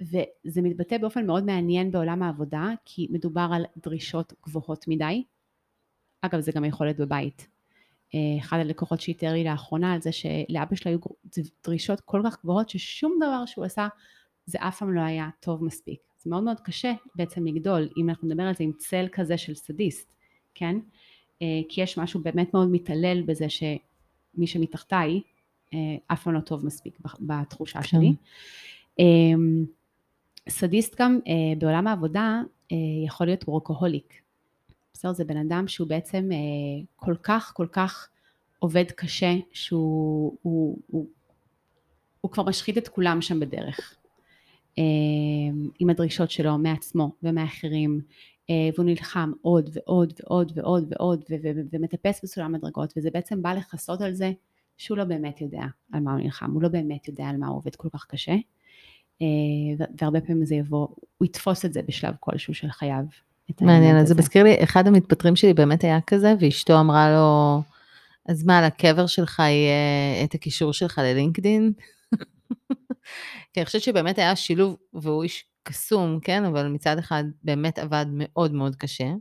[SPEAKER 1] וזה מתבטא באופן מאוד מעניין בעולם העבודה, כי מדובר על דרישות גבוהות מדי. אגב, זה גם יכול להיות בבית. אה, אחד הלקוחות שאיתר לי לאחרונה על זה שלאבא שלו היו דרישות כל כך גבוהות ששום דבר שהוא עשה זה אף פעם לא היה טוב מספיק. זה מאוד מאוד קשה בעצם לגדול, אם אנחנו נדבר על זה עם צל כזה של סדיסט, כן? אה, כי יש משהו באמת מאוד מתעלל בזה שמי שמתחתיי אה, אף פעם לא טוב מספיק בתחושה
[SPEAKER 2] כן.
[SPEAKER 1] שלי. אמ, סדיסט גם אה, בעולם העבודה אה, יכול להיות וורקוהוליק. בסדר? זה בן אדם שהוא בעצם אה, כל כך כל כך עובד קשה שהוא הוא, הוא, הוא כבר משחית את כולם שם בדרך. אה, עם הדרישות שלו מעצמו ומאחרים, אה, והוא נלחם עוד ועוד ועוד ועוד ועוד ומטפס בסולם מדרגות, וזה בעצם בא לכסות על זה שהוא לא באמת יודע על מה הוא נלחם, הוא לא באמת יודע על מה הוא עובד כל כך קשה. אה, והרבה פעמים זה יבוא, הוא יתפוס את זה בשלב כלשהו של חייו.
[SPEAKER 2] מעניין, אז זה. מזכיר לי, אחד המתפטרים שלי באמת היה כזה, ואשתו אמרה לו, אז מה, על הקבר שלך יהיה את הקישור שלך ללינקדין? כי אני חושבת שבאמת היה שילוב, והוא איש קסום, כן? אבל מצד אחד באמת עבד מאוד מאוד קשה.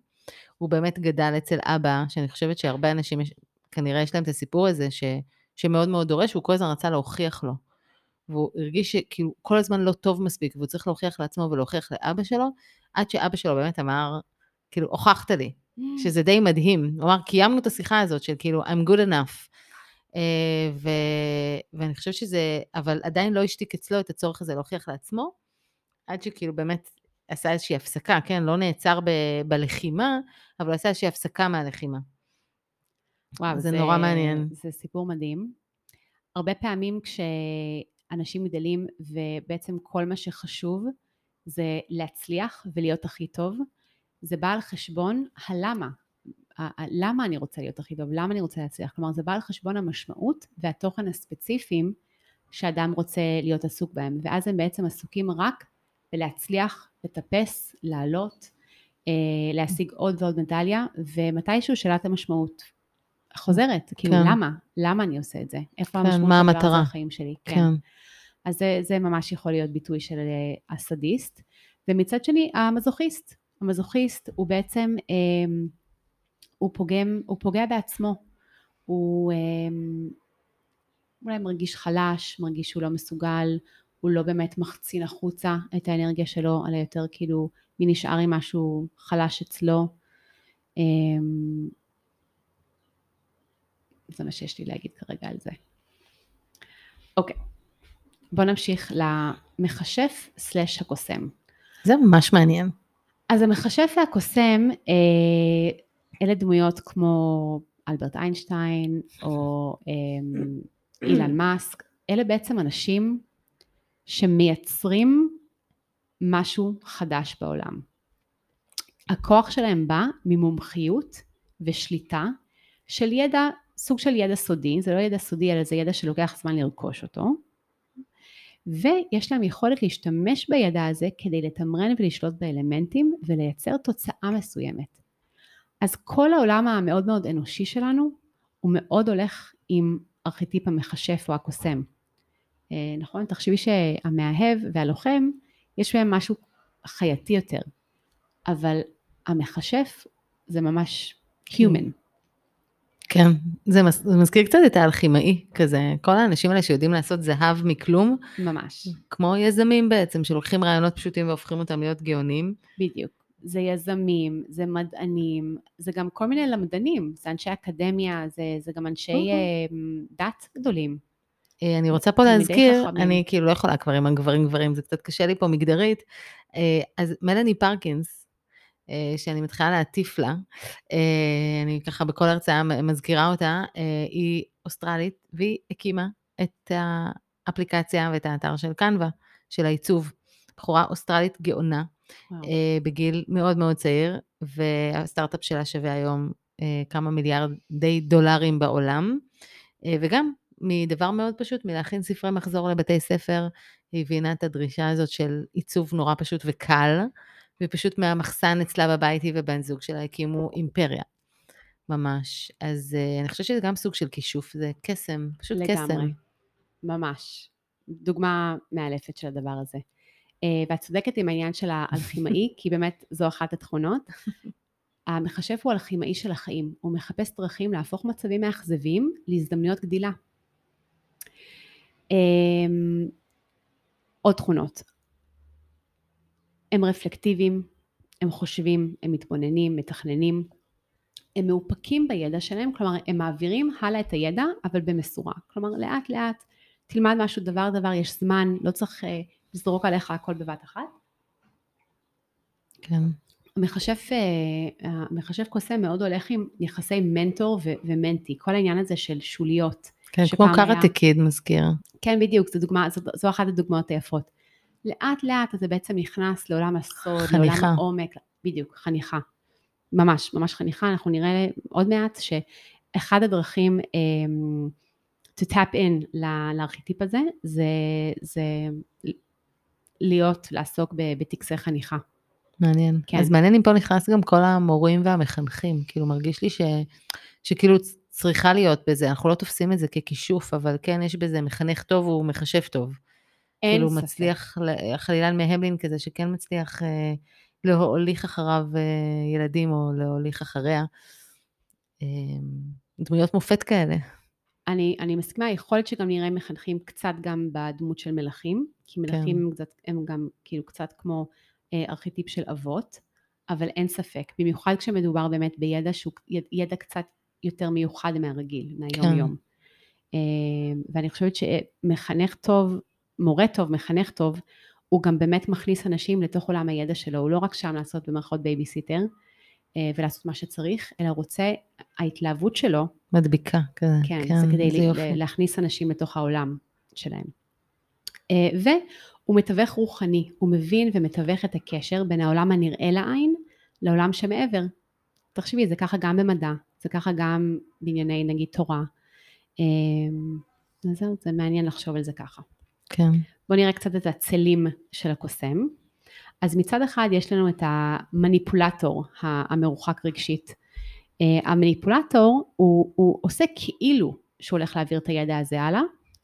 [SPEAKER 2] הוא באמת גדל אצל אבא, שאני חושבת שהרבה אנשים, יש, כנראה יש להם את הסיפור הזה, ש, שמאוד מאוד דורש, והוא כל הזמן רצה להוכיח לו. והוא הרגיש שכאילו כל הזמן לא טוב מספיק, והוא צריך להוכיח לעצמו ולהוכיח לאבא שלו, עד שאבא שלו באמת אמר, כאילו, הוכחת לי, שזה די מדהים. הוא אמר, קיימנו את השיחה הזאת של כאילו, I'm good enough. אה, ו... ואני חושבת שזה, אבל עדיין לא השתיק אצלו את הצורך הזה להוכיח לעצמו, עד שכאילו באמת עשה איזושהי הפסקה, כן? לא נעצר ב... בלחימה, אבל עשה איזושהי הפסקה מהלחימה.
[SPEAKER 1] וואו,
[SPEAKER 2] זה נורא מעניין.
[SPEAKER 1] זה סיפור מדהים. הרבה פעמים כשאנשים גדלים ובעצם כל מה שחשוב זה להצליח ולהיות הכי טוב, זה בא על חשבון הלמה. למה אני רוצה להיות הכי טוב? למה אני רוצה להצליח? כלומר, זה בא על חשבון המשמעות והתוכן הספציפיים שאדם רוצה להיות עסוק בהם, ואז הם בעצם עסוקים רק בלהצליח, לטפס, לעלות, אה, להשיג עוד ועוד מדליה, ומתישהו שאלת המשמעות חוזרת, כאילו
[SPEAKER 2] כן.
[SPEAKER 1] למה? למה אני עושה את זה? איפה
[SPEAKER 2] כן,
[SPEAKER 1] המשמעות של הדבר? בחיים שלי?
[SPEAKER 2] כן.
[SPEAKER 1] אז זה, זה ממש יכול להיות ביטוי של אה, הסדיסט. ומצד שני, המזוכיסט. המזוכיסט הוא בעצם, אה, הוא, פוגם, הוא פוגע בעצמו. הוא אה, אולי מרגיש חלש, מרגיש שהוא לא מסוגל, הוא לא באמת מחצין החוצה את האנרגיה שלו, אלא יותר כאילו מי נשאר עם משהו חלש אצלו. אה, זה מה שיש לי להגיד כרגע על זה. אוקיי, בואו נמשיך למכשף סלש הקוסם.
[SPEAKER 2] זה ממש מעניין.
[SPEAKER 1] אז המכשף והקוסם, אה, אלה דמויות כמו אלברט איינשטיין או אה, אילן מאסק, אלה בעצם אנשים שמייצרים משהו חדש בעולם. הכוח שלהם בא ממומחיות ושליטה של ידע, סוג של ידע סודי, זה לא ידע סודי אלא זה ידע שלוקח זמן לרכוש אותו, ויש להם יכולת להשתמש בידע הזה כדי לתמרן ולשלוט באלמנטים ולייצר תוצאה מסוימת. אז כל העולם המאוד מאוד אנושי שלנו הוא מאוד הולך עם ארכיטיפ המכשף או הקוסם. אה, נכון? תחשבי שהמאהב והלוחם יש בהם משהו חייתי יותר, אבל המכשף זה ממש human.
[SPEAKER 2] כן, זה, מז, זה מזכיר קצת את האלכימאי כזה, כל האנשים האלה שיודעים לעשות זהב מכלום,
[SPEAKER 1] ממש,
[SPEAKER 2] כמו יזמים בעצם, שלוקחים רעיונות פשוטים והופכים אותם להיות גאונים.
[SPEAKER 1] בדיוק. זה יזמים, זה מדענים, זה גם כל מיני למדנים, זה אנשי אקדמיה, זה, זה גם אנשי
[SPEAKER 2] אוקיי.
[SPEAKER 1] אה, דת גדולים.
[SPEAKER 2] אה, אני רוצה פה להזכיר. אני כאילו לא יכולה כבר עם הגברים גברים, זה קצת קשה לי פה מגדרית. אה, אז מלאני פרקינס, אה, שאני מתחילה להטיף לה, אני ככה בכל הרצאה מזכירה אותה, היא אוסטרלית, והיא הקימה את האפליקציה ואת האתר של קנווה, של העיצוב. בחורה אוסטרלית גאונה, בגיל מאוד מאוד צעיר, והסטארט-אפ שלה שווה היום אה, כמה מיליארדי דולרים בעולם, אה, וגם מדבר מאוד פשוט, מלהכין ספרי מחזור לבתי ספר, היא הבינה את הדרישה הזאת של עיצוב נורא פשוט וקל, ופשוט מהמחסן אצלה בבית היא ובן זוג שלה הקימו אימפריה. ממש. אז uh, אני חושבת שזה גם סוג של כישוף, זה קסם, פשוט קסם.
[SPEAKER 1] לגמרי, ממש. דוגמה מאלפת של הדבר הזה. Uh, ואת צודקת עם העניין של האלכימאי, כי באמת זו אחת התכונות. המכשף הוא אלכימאי של החיים, הוא מחפש דרכים להפוך מצבים מאכזבים להזדמנויות גדילה. Um, עוד תכונות. הם רפלקטיביים, הם חושבים, הם מתבוננים, מתכננים, הם מאופקים בידע שלהם, כלומר הם מעבירים הלאה את הידע אבל במשורה, כלומר לאט לאט תלמד משהו דבר דבר, יש זמן, לא צריך uh, לזרוק עליך הכל בבת אחת.
[SPEAKER 2] כן.
[SPEAKER 1] המכשף, uh, המכשף קוסם מאוד הולך עם יחסי מנטור ו- ומנטי, כל העניין הזה של שוליות.
[SPEAKER 2] כן, כמו קראטה קיד מזכיר.
[SPEAKER 1] כן, בדיוק, זו, דוגמה, זו, זו אחת הדוגמאות היפות. לאט לאט אתה בעצם נכנס לעולם הסוד,
[SPEAKER 2] חניכה.
[SPEAKER 1] לעולם העומק, בדיוק, חניכה. ממש, ממש חניכה, אנחנו נראה עוד מעט שאחד הדרכים um, to tap in לארכיטיפ הזה, זה, זה להיות, לעסוק בטקסי חניכה.
[SPEAKER 2] מעניין.
[SPEAKER 1] כן.
[SPEAKER 2] אז מעניין אם פה נכנס גם כל המורים והמחנכים, כאילו מרגיש לי ש, שכאילו צריכה להיות בזה, אנחנו לא תופסים את זה ככישוף, אבל כן יש בזה מחנך טוב הוא מחשב טוב.
[SPEAKER 1] אין
[SPEAKER 2] כאילו
[SPEAKER 1] ספק.
[SPEAKER 2] מצליח, ל- חלילן מהמלין כזה, שכן מצליח אה, להוליך אחריו אה, ילדים או להוליך אחריה. אה, דמויות מופת כאלה.
[SPEAKER 1] אני, אני מסכימה, יכול להיות שגם נראה מחנכים קצת גם בדמות של מלכים, כי מלכים
[SPEAKER 2] כן.
[SPEAKER 1] הם, קצת, הם גם כאילו קצת כמו אה, ארכיטיפ של אבות, אבל אין ספק, במיוחד כשמדובר באמת בידע שהוא יד- ידע קצת יותר מיוחד מהרגיל, מהיום
[SPEAKER 2] כן.
[SPEAKER 1] יום. אה, ואני חושבת שמחנך טוב, מורה טוב, מחנך טוב, הוא גם באמת מכניס אנשים לתוך עולם הידע שלו, הוא לא רק שם לעשות במרכאות בייביסיטר ולעשות מה שצריך, אלא רוצה, ההתלהבות שלו
[SPEAKER 2] מדביקה כזה.
[SPEAKER 1] כן, כן זה כדי
[SPEAKER 2] זה
[SPEAKER 1] ל-
[SPEAKER 2] יופי.
[SPEAKER 1] להכניס אנשים לתוך העולם שלהם. אה, והוא מתווך רוחני, הוא מבין ומתווך את הקשר בין העולם הנראה לעין לעולם שמעבר. תחשבי, זה ככה גם במדע, זה ככה גם בענייני נגיד תורה. אה, אז זהו, זה מעניין לחשוב על זה ככה.
[SPEAKER 2] כן.
[SPEAKER 1] בואו נראה קצת את הצלים של הקוסם. אז מצד אחד יש לנו את המניפולטור המרוחק רגשית. Uh, המניפולטור הוא, הוא עושה כאילו שהוא הולך להעביר את הידע הזה הלאה,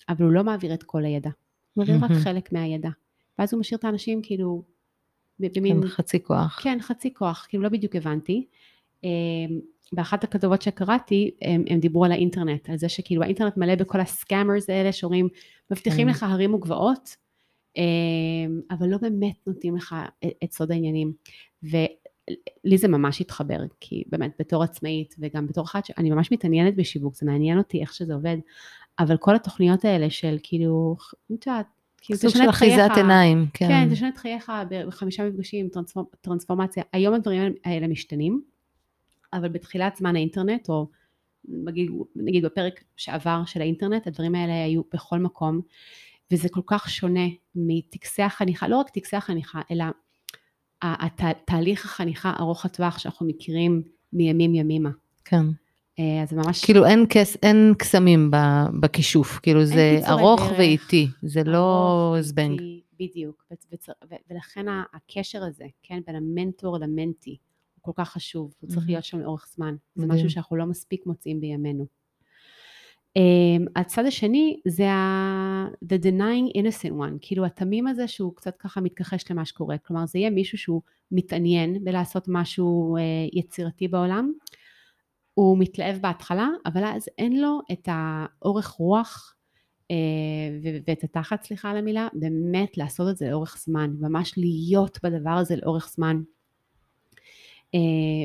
[SPEAKER 1] אבל הוא לא מעביר את כל הידע. הוא מעביר רק. חלק מהידע. ואז הוא משאיר את האנשים כאילו במין
[SPEAKER 2] כן, חצי כוח.
[SPEAKER 1] כן, חצי כוח, כאילו לא בדיוק הבנתי. אמ, באחת הכתובות שקראתי, הם, הם דיברו על האינטרנט, על זה שכאילו האינטרנט מלא בכל הסקאמרס האלה שאומרים, מבטיחים
[SPEAKER 2] כן.
[SPEAKER 1] לך הרים וגבעות, אבל לא באמת נותנים לך את- סוד העניינים. ולי זה ממש התחבר, כי באמת בתור עצמאית וגם בתור אחת שאני ממש מתעניינת בשיווק, זה מעניין אותי איך שזה עובד, אבל כל התוכניות האלה של כאילו, את יודעת, כאילו
[SPEAKER 2] סוג
[SPEAKER 1] תשנה
[SPEAKER 2] של
[SPEAKER 1] את חייך,
[SPEAKER 2] אחיזת עיניים. כן.
[SPEAKER 1] כן, תשנה את חייך בחמישה מפגשים, טרנספור, טרנספורמציה. היום הדברים האלה משתנים, אבל בתחילת זמן האינטרנט, או נגיד, נגיד בפרק שעבר של האינטרנט, הדברים האלה היו בכל מקום, וזה כל כך שונה מטקסי החניכה, לא רק טקסי החניכה, אלא תהליך החניכה ארוך הטווח שאנחנו מכירים מימים ימימה.
[SPEAKER 2] כן.
[SPEAKER 1] אה, אז זה ממש...
[SPEAKER 2] כאילו אין קס, אין קסמים בכישוף, כאילו זה ארוך
[SPEAKER 1] דרך.
[SPEAKER 2] ואיטי, זה לא זבנג.
[SPEAKER 1] בדיוק, ו- ולכן הקשר הזה, כן, בין המנטור למנטי, הוא כל כך חשוב, הוא צריך. להיות שם לאורך זמן, זה. משהו שאנחנו לא מספיק מוצאים בימינו. Um, הצד השני זה ה- the denying innocent one, כאילו התמים הזה שהוא קצת ככה מתכחש למה שקורה, כלומר זה יהיה מישהו שהוא מתעניין בלעשות משהו uh, יצירתי בעולם, הוא מתלהב בהתחלה, אבל אז אין לו את האורך רוח ו- ואת התחת, סליחה על המילה, באמת לעשות את זה לאורך זמן, ממש להיות בדבר הזה לאורך זמן. אה,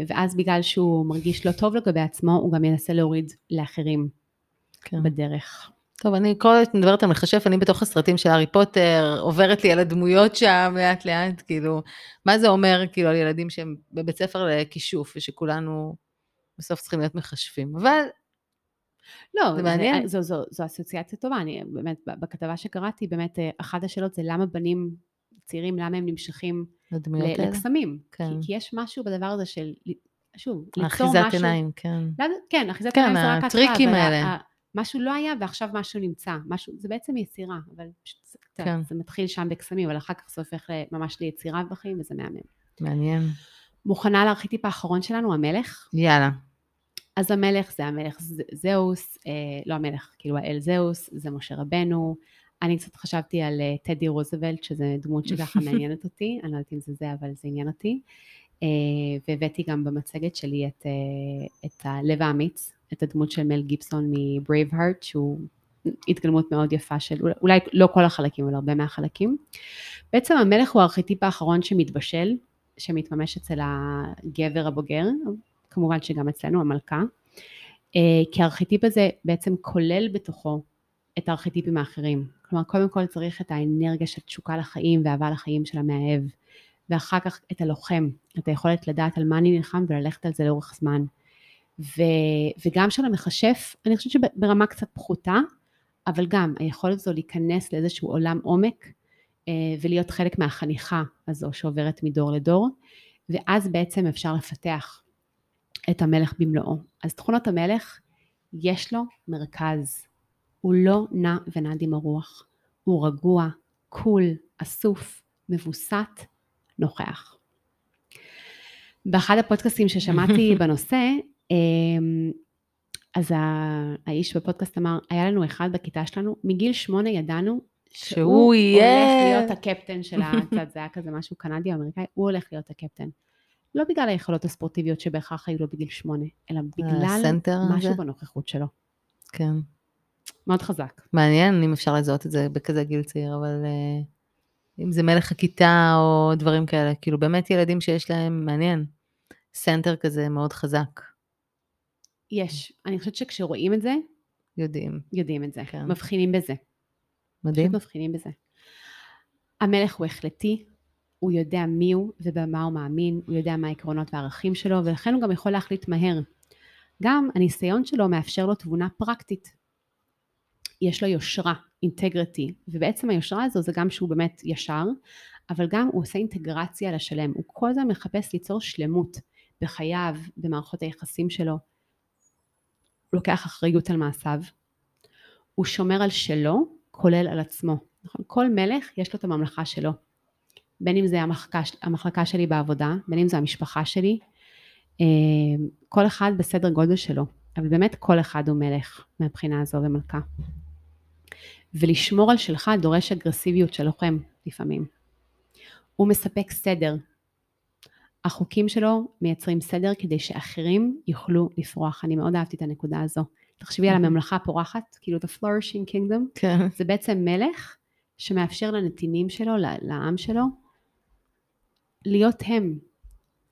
[SPEAKER 1] ואז בגלל שהוא מרגיש לא טוב לגבי עצמו, הוא גם ינסה להוריד לאחרים
[SPEAKER 2] כן.
[SPEAKER 1] בדרך.
[SPEAKER 2] טוב, אני כל הזמן מדברת על מכשף, אני בתוך הסרטים של הארי פוטר, עוברת לי על הדמויות שם לאט לאט, כאילו, מה זה אומר כאילו על ילדים שהם בבית ספר לכישוף, ושכולנו בסוף צריכים להיות מכשפים. אבל
[SPEAKER 1] לא,
[SPEAKER 2] זה מעניין.
[SPEAKER 1] זו, זו, זו אסוציאציה טובה, אני באמת, בכתבה שקראתי, באמת, אה, אחת השאלות זה למה בנים צעירים, למה הם נמשכים ל-. לקסמים.
[SPEAKER 2] כן.
[SPEAKER 1] כי, כי יש משהו בדבר הזה של, שוב, ליצור
[SPEAKER 2] אחיזת
[SPEAKER 1] משהו...
[SPEAKER 2] עיניים, כן.
[SPEAKER 1] לא, כן, אחיזת
[SPEAKER 2] כן,
[SPEAKER 1] עיניים זה רק ההתחלה,
[SPEAKER 2] הטריקים
[SPEAKER 1] אבל ה-
[SPEAKER 2] האלה.
[SPEAKER 1] משהו לא היה ועכשיו משהו נמצא. משהו, זה בעצם יצירה, אבל פשוט,
[SPEAKER 2] כן.
[SPEAKER 1] זה מתחיל שם בקסמים, אבל אחר כך זה הופך ממש ליצירה בחיים, וזה מהמם.
[SPEAKER 2] מעניין.
[SPEAKER 1] מוכנה לארכיטיפ האחרון שלנו, המלך?
[SPEAKER 2] יאללה.
[SPEAKER 1] אז המלך זה המלך זהוס, אה, לא המלך, כאילו האל זהוס, זה משה רבנו. אני קצת חשבתי על אה, טדי רוזוולט, שזה דמות שככה מעניינת אותי, אני לא יודעת אם זה זה, אבל זה עניין אותי. אה, והבאתי גם במצגת שלי את, אה, את הלב האמיץ, את הדמות של מל גיבסון מברייבהארט, שהוא התגלמות מאוד יפה של, אולי לא כל החלקים, אבל הרבה מהחלקים. בעצם המלך הוא הארכיטיפ האחרון שמתבשל, שמתממש אצל הגבר הבוגר, כמובן שגם אצלנו המלכה, אה, כי הארכיטיפ הזה בעצם כולל בתוכו את הארכיטיפים האחרים. כלומר, קודם כל צריך את האנרגיה של תשוקה לחיים ואהבה לחיים של המאהב, ואחר כך את הלוחם, את היכולת לדעת על מה אני נלחם וללכת על זה לאורך זמן. ו, וגם של המכשף, אני חושבת שברמה קצת פחותה, אבל גם היכולת הזו להיכנס לאיזשהו עולם עומק אה, ולהיות חלק מהחניכה הזו שעוברת מדור לדור, ואז בעצם אפשר לפתח את המלך במלואו. אז תכונות המלך, יש לו מרכז. הוא לא נע ונד עם הרוח. הוא רגוע, קול, אסוף, מבוסת, נוכח. באחד הפודקאסטים ששמעתי בנושא, אז ה- האיש בפודקאסט אמר, היה לנו אחד בכיתה שלנו, מגיל שמונה ידענו
[SPEAKER 2] שהוא יהיה-
[SPEAKER 1] הולך להיות הקפטן של הצד, זה היה כזה משהו קנדי או אמריקאי, הוא הולך להיות הקפטן. לא בגלל היכולות הספורטיביות שבהכרח היו לו בגיל שמונה, אלא בגלל משהו
[SPEAKER 2] הזה?
[SPEAKER 1] בנוכחות שלו.
[SPEAKER 2] כן.
[SPEAKER 1] מאוד חזק.
[SPEAKER 2] מעניין אם אפשר לזהות את זה בכזה גיל צעיר, אבל אה, אם זה מלך הכיתה או דברים כאלה, כאילו באמת ילדים שיש להם, מעניין, center כזה מאוד חזק,
[SPEAKER 1] יש. אני חושבת שכשרואים את זה,
[SPEAKER 2] יודעים.
[SPEAKER 1] יודעים את זה.
[SPEAKER 2] כן.
[SPEAKER 1] מבחינים בזה.
[SPEAKER 2] מדהים.
[SPEAKER 1] פשוט מבחינים בזה. המלך הוא החלטי, הוא יודע מי הוא ובמה הוא מאמין, הוא יודע מה העקרונות והערכים שלו, ולכן הוא גם יכול להחליט מהר. גם הניסיון שלו מאפשר לו תבונה פרקטית. יש לו יושרה, אינטגריטי, ובעצם היושרה הזו זה גם שהוא באמת ישר, אבל גם הוא עושה אינטגרציה לשלם. הוא כל הזמן מחפש ליצור שלמות בחייו, במערכות היחסים שלו. לוקח אחריות על מעשיו. הוא שומר על שלו, כולל על עצמו. נכון? כל מלך יש לו את הממלכה שלו. בין אם זה המחלקה, המחלקה שלי בעבודה, בין אם זה המשפחה שלי, אה, כל אחד בסדר גודל שלו, אבל באמת כל אחד הוא מלך מהבחינה הזו ומלכה. ולשמור על שלך דורש אגרסיביות של לוחם לפעמים. הוא מספק סדר. החוקים שלו מייצרים סדר כדי שאחרים יוכלו לפרוח. אני מאוד אהבתי את הנקודה הזו. תחשבי על הממלכה הפורחת, כאילו את ה-flourishing kingdom,
[SPEAKER 2] כן.
[SPEAKER 1] זה בעצם מלך שמאפשר לנתינים שלו, לעם שלו, להיות הם,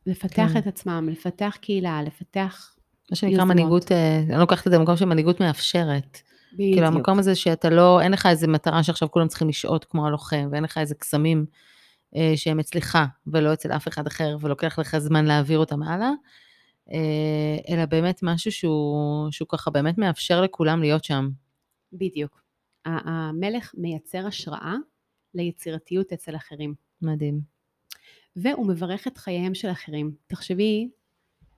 [SPEAKER 1] לפתח
[SPEAKER 2] כן.
[SPEAKER 1] את עצמם, לפתח קהילה, לפתח...
[SPEAKER 2] מה שנקרא. מנהיגות, אה, אני לוקחת את זה במקום של מנהיגות מאפשרת. כאילו המקום הזה שאתה לא, אין לך איזה מטרה שעכשיו כולם צריכים לשהות כמו הלוחם, ואין לך איזה קסמים שהם אצלך ולא אצל אף אחד אחר, ולוקח לך זמן להעביר אותם הלאה, אה, אלא באמת משהו שהוא, שהוא ככה באמת מאפשר לכולם להיות שם.
[SPEAKER 1] בדיוק. המלך מייצר השראה ליצירתיות אצל אחרים,
[SPEAKER 2] מדהים.
[SPEAKER 1] והוא מברך את חייהם של אחרים. תחשבי,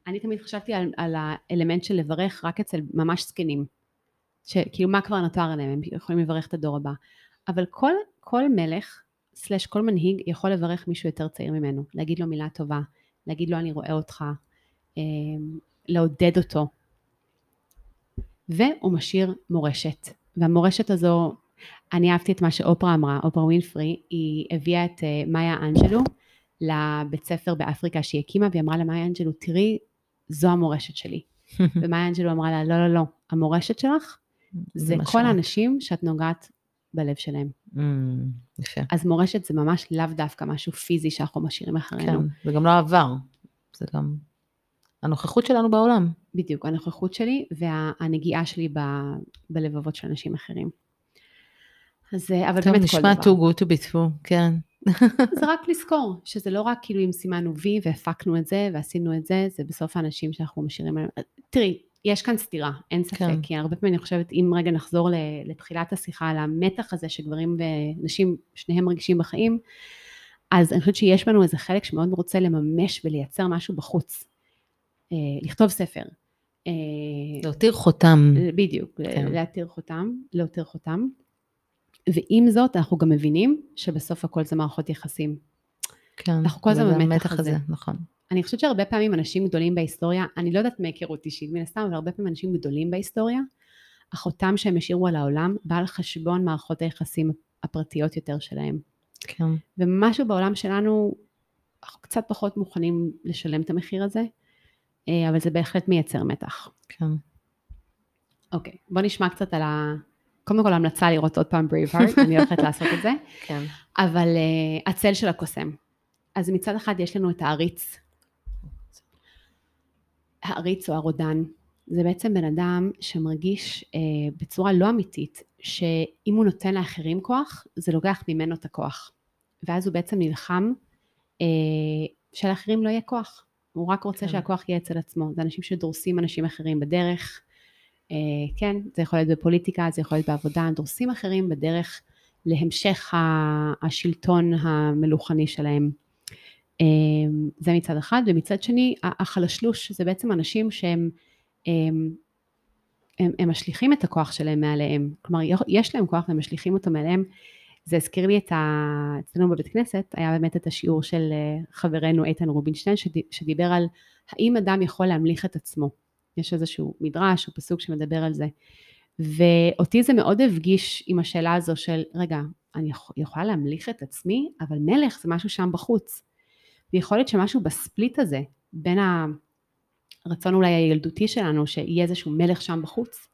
[SPEAKER 1] אני תמיד חשבתי על, על האלמנט של לברך רק אצל ממש זקנים. שכאילו מה כבר נותר עליהם, הם יכולים לברך את הדור הבא. אבל כל, כל מלך, סלש כל מנהיג, יכול לברך מישהו יותר צעיר ממנו, להגיד לו מילה טובה, להגיד לו אני רואה אותך, אה, לעודד אותו. והוא משאיר מורשת. והמורשת הזו, אני אהבתי את מה שאופרה אמרה, אופרה ווינפרי, היא הביאה את אה, מאיה אנג'לו לבית ספר באפריקה שהיא הקימה, והיא אמרה למאיה אנג'לו, תראי, זו המורשת שלי. ומאיה אנג'לו אמרה לה, לא, לא, לא, המורשת שלך זה כל. האנשים שאת נוגעת בלב שלהם.
[SPEAKER 2] Mm, יפה.
[SPEAKER 1] אז מורשת זה ממש לאו דווקא משהו פיזי שאנחנו משאירים אחרינו.
[SPEAKER 2] כן, זה גם לא העבר, זה גם הנוכחות שלנו בעולם.
[SPEAKER 1] בדיוק, הנוכחות שלי והנגיעה שלי ב- בלבבות של אנשים אחרים. אז אה, אבל
[SPEAKER 2] טוב,
[SPEAKER 1] באמת כל
[SPEAKER 2] נשמע
[SPEAKER 1] דבר.
[SPEAKER 2] too good to be true, כן.
[SPEAKER 1] זה רק לזכור, שזה לא רק כאילו אם סימנו וי והפקנו את זה ועשינו את זה, זה בסוף האנשים שאנחנו משאירים עליהם. תראי, יש כאן סתירה, אין ספק,
[SPEAKER 2] כן.
[SPEAKER 1] כי הרבה פעמים אני חושבת, אם רגע נחזור לתחילת השיחה על המתח הזה שגברים ונשים, שניהם מרגישים בחיים, אז אני חושבת שיש בנו איזה חלק שמאוד רוצה לממש ולייצר משהו בחוץ. אה, לכתוב ספר. אה,
[SPEAKER 2] להותיר חותם.
[SPEAKER 1] בדיוק, כן. להתיר חותם, להותיר חותם. ועם זאת, אנחנו גם מבינים שבסוף הכל זה מערכות יחסים.
[SPEAKER 2] כן,
[SPEAKER 1] אנחנו כל הזמן במתח הזה. הזה.
[SPEAKER 2] נכון.
[SPEAKER 1] אני חושבת שהרבה פעמים אנשים גדולים בהיסטוריה, אני לא יודעת מהיכרות אישית מן הסתם, אבל הרבה פעמים אנשים גדולים בהיסטוריה, החותם שהם השאירו על העולם בא על חשבון מערכות היחסים הפרטיות יותר שלהם.
[SPEAKER 2] כן.
[SPEAKER 1] ומשהו בעולם שלנו, אנחנו קצת פחות מוכנים לשלם את המחיר הזה, אה, אבל זה בהחלט מייצר מתח.
[SPEAKER 2] כן.
[SPEAKER 1] אוקיי, בוא נשמע קצת על ה... קודם כל המלצה לראות עוד פעם Braveheart, אני הולכת לעשות את זה.
[SPEAKER 2] כן.
[SPEAKER 1] אבל uh, הצל של הקוסם. אז מצד אחד יש לנו את העריץ. העריץ או הרודן, זה בעצם בן אדם שמרגיש uh, בצורה לא אמיתית, שאם הוא נותן לאחרים כוח, זה לוקח ממנו את הכוח. ואז הוא בעצם נלחם uh, שלאחרים לא יהיה כוח. הוא רק רוצה כן. שהכוח יהיה אצל עצמו. זה אנשים שדורסים אנשים אחרים בדרך. Uh, כן, זה יכול להיות בפוליטיקה, זה יכול להיות בעבודה, דורסים אחרים בדרך להמשך השלטון המלוכני שלהם. אמ, זה מצד אחד, ומצד שני החלשלוש זה בעצם אנשים שהם הם, הם, הם משליכים את הכוח שלהם מעליהם, כלומר יש להם כוח והם משליכים אותו מעליהם, זה הזכיר לי את ה... אצלנו בבית כנסת היה באמת את השיעור של אה, חברנו איתן רובינשטיין שדיבר על האם אדם יכול להמליך את עצמו, יש איזשהו מדרש או פסוק שמדבר על זה, ואותי זה מאוד הפגיש עם השאלה הזו של רגע אני יכולה להמליך את עצמי? אבל מלך זה משהו שם בחוץ ויכול להיות שמשהו בספליט הזה, בין הרצון אולי הילדותי שלנו, שיהיה איזשהו מלך שם בחוץ,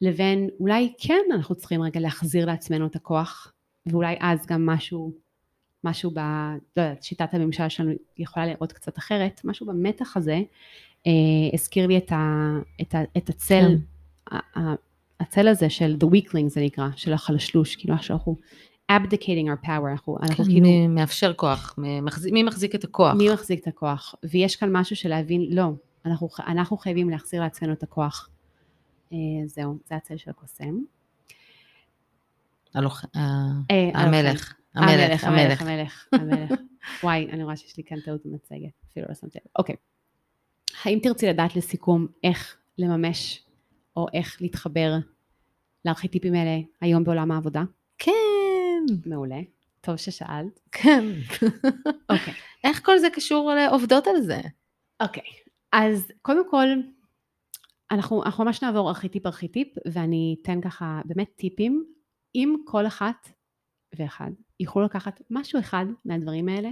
[SPEAKER 1] לבין אולי כן אנחנו צריכים רגע להחזיר לעצמנו את הכוח, ואולי אז גם משהו, משהו ב... לא יודעת, שיטת הממשל שלנו יכולה לראות קצת אחרת, משהו במתח הזה אה, הזכיר לי את, ה, את, ה, את הצל, כן. הצל הזה של the weakling זה נקרא, של החלשלוש, כאילו שאנחנו abdicating our power, אנחנו, אנחנו
[SPEAKER 2] כן, כאילו... מי מאפשר כוח, מי מחזיק, מי מחזיק את הכוח.
[SPEAKER 1] מי מחזיק את הכוח, ויש כאן משהו של להבין, לא, אנחנו, אנחנו חייבים להחזיר לעצמנו את הכוח. אה, זהו, זה הצל של הקוסם.
[SPEAKER 2] הלוח... אה, אה, המלך.
[SPEAKER 1] המלך, המלך, המלך, המלך. וואי, אני רואה שיש לי כאן טעות במצגת, אפילו לא שמתי לב. אוקיי. האם תרצי לדעת לסיכום איך לממש, או איך להתחבר לארכיטיפים האלה היום בעולם העבודה?
[SPEAKER 2] כן.
[SPEAKER 1] מעולה. טוב ששאלת.
[SPEAKER 2] כן.
[SPEAKER 1] אוקיי.
[SPEAKER 2] איך כל זה קשור לעובדות על זה?
[SPEAKER 1] אוקיי. אז קודם כל, אנחנו, אנחנו ממש נעבור ארכיטיפ ארכיטיפ, ואני אתן ככה באמת טיפים. אם כל אחת ואחד יוכלו לקחת משהו אחד מהדברים האלה,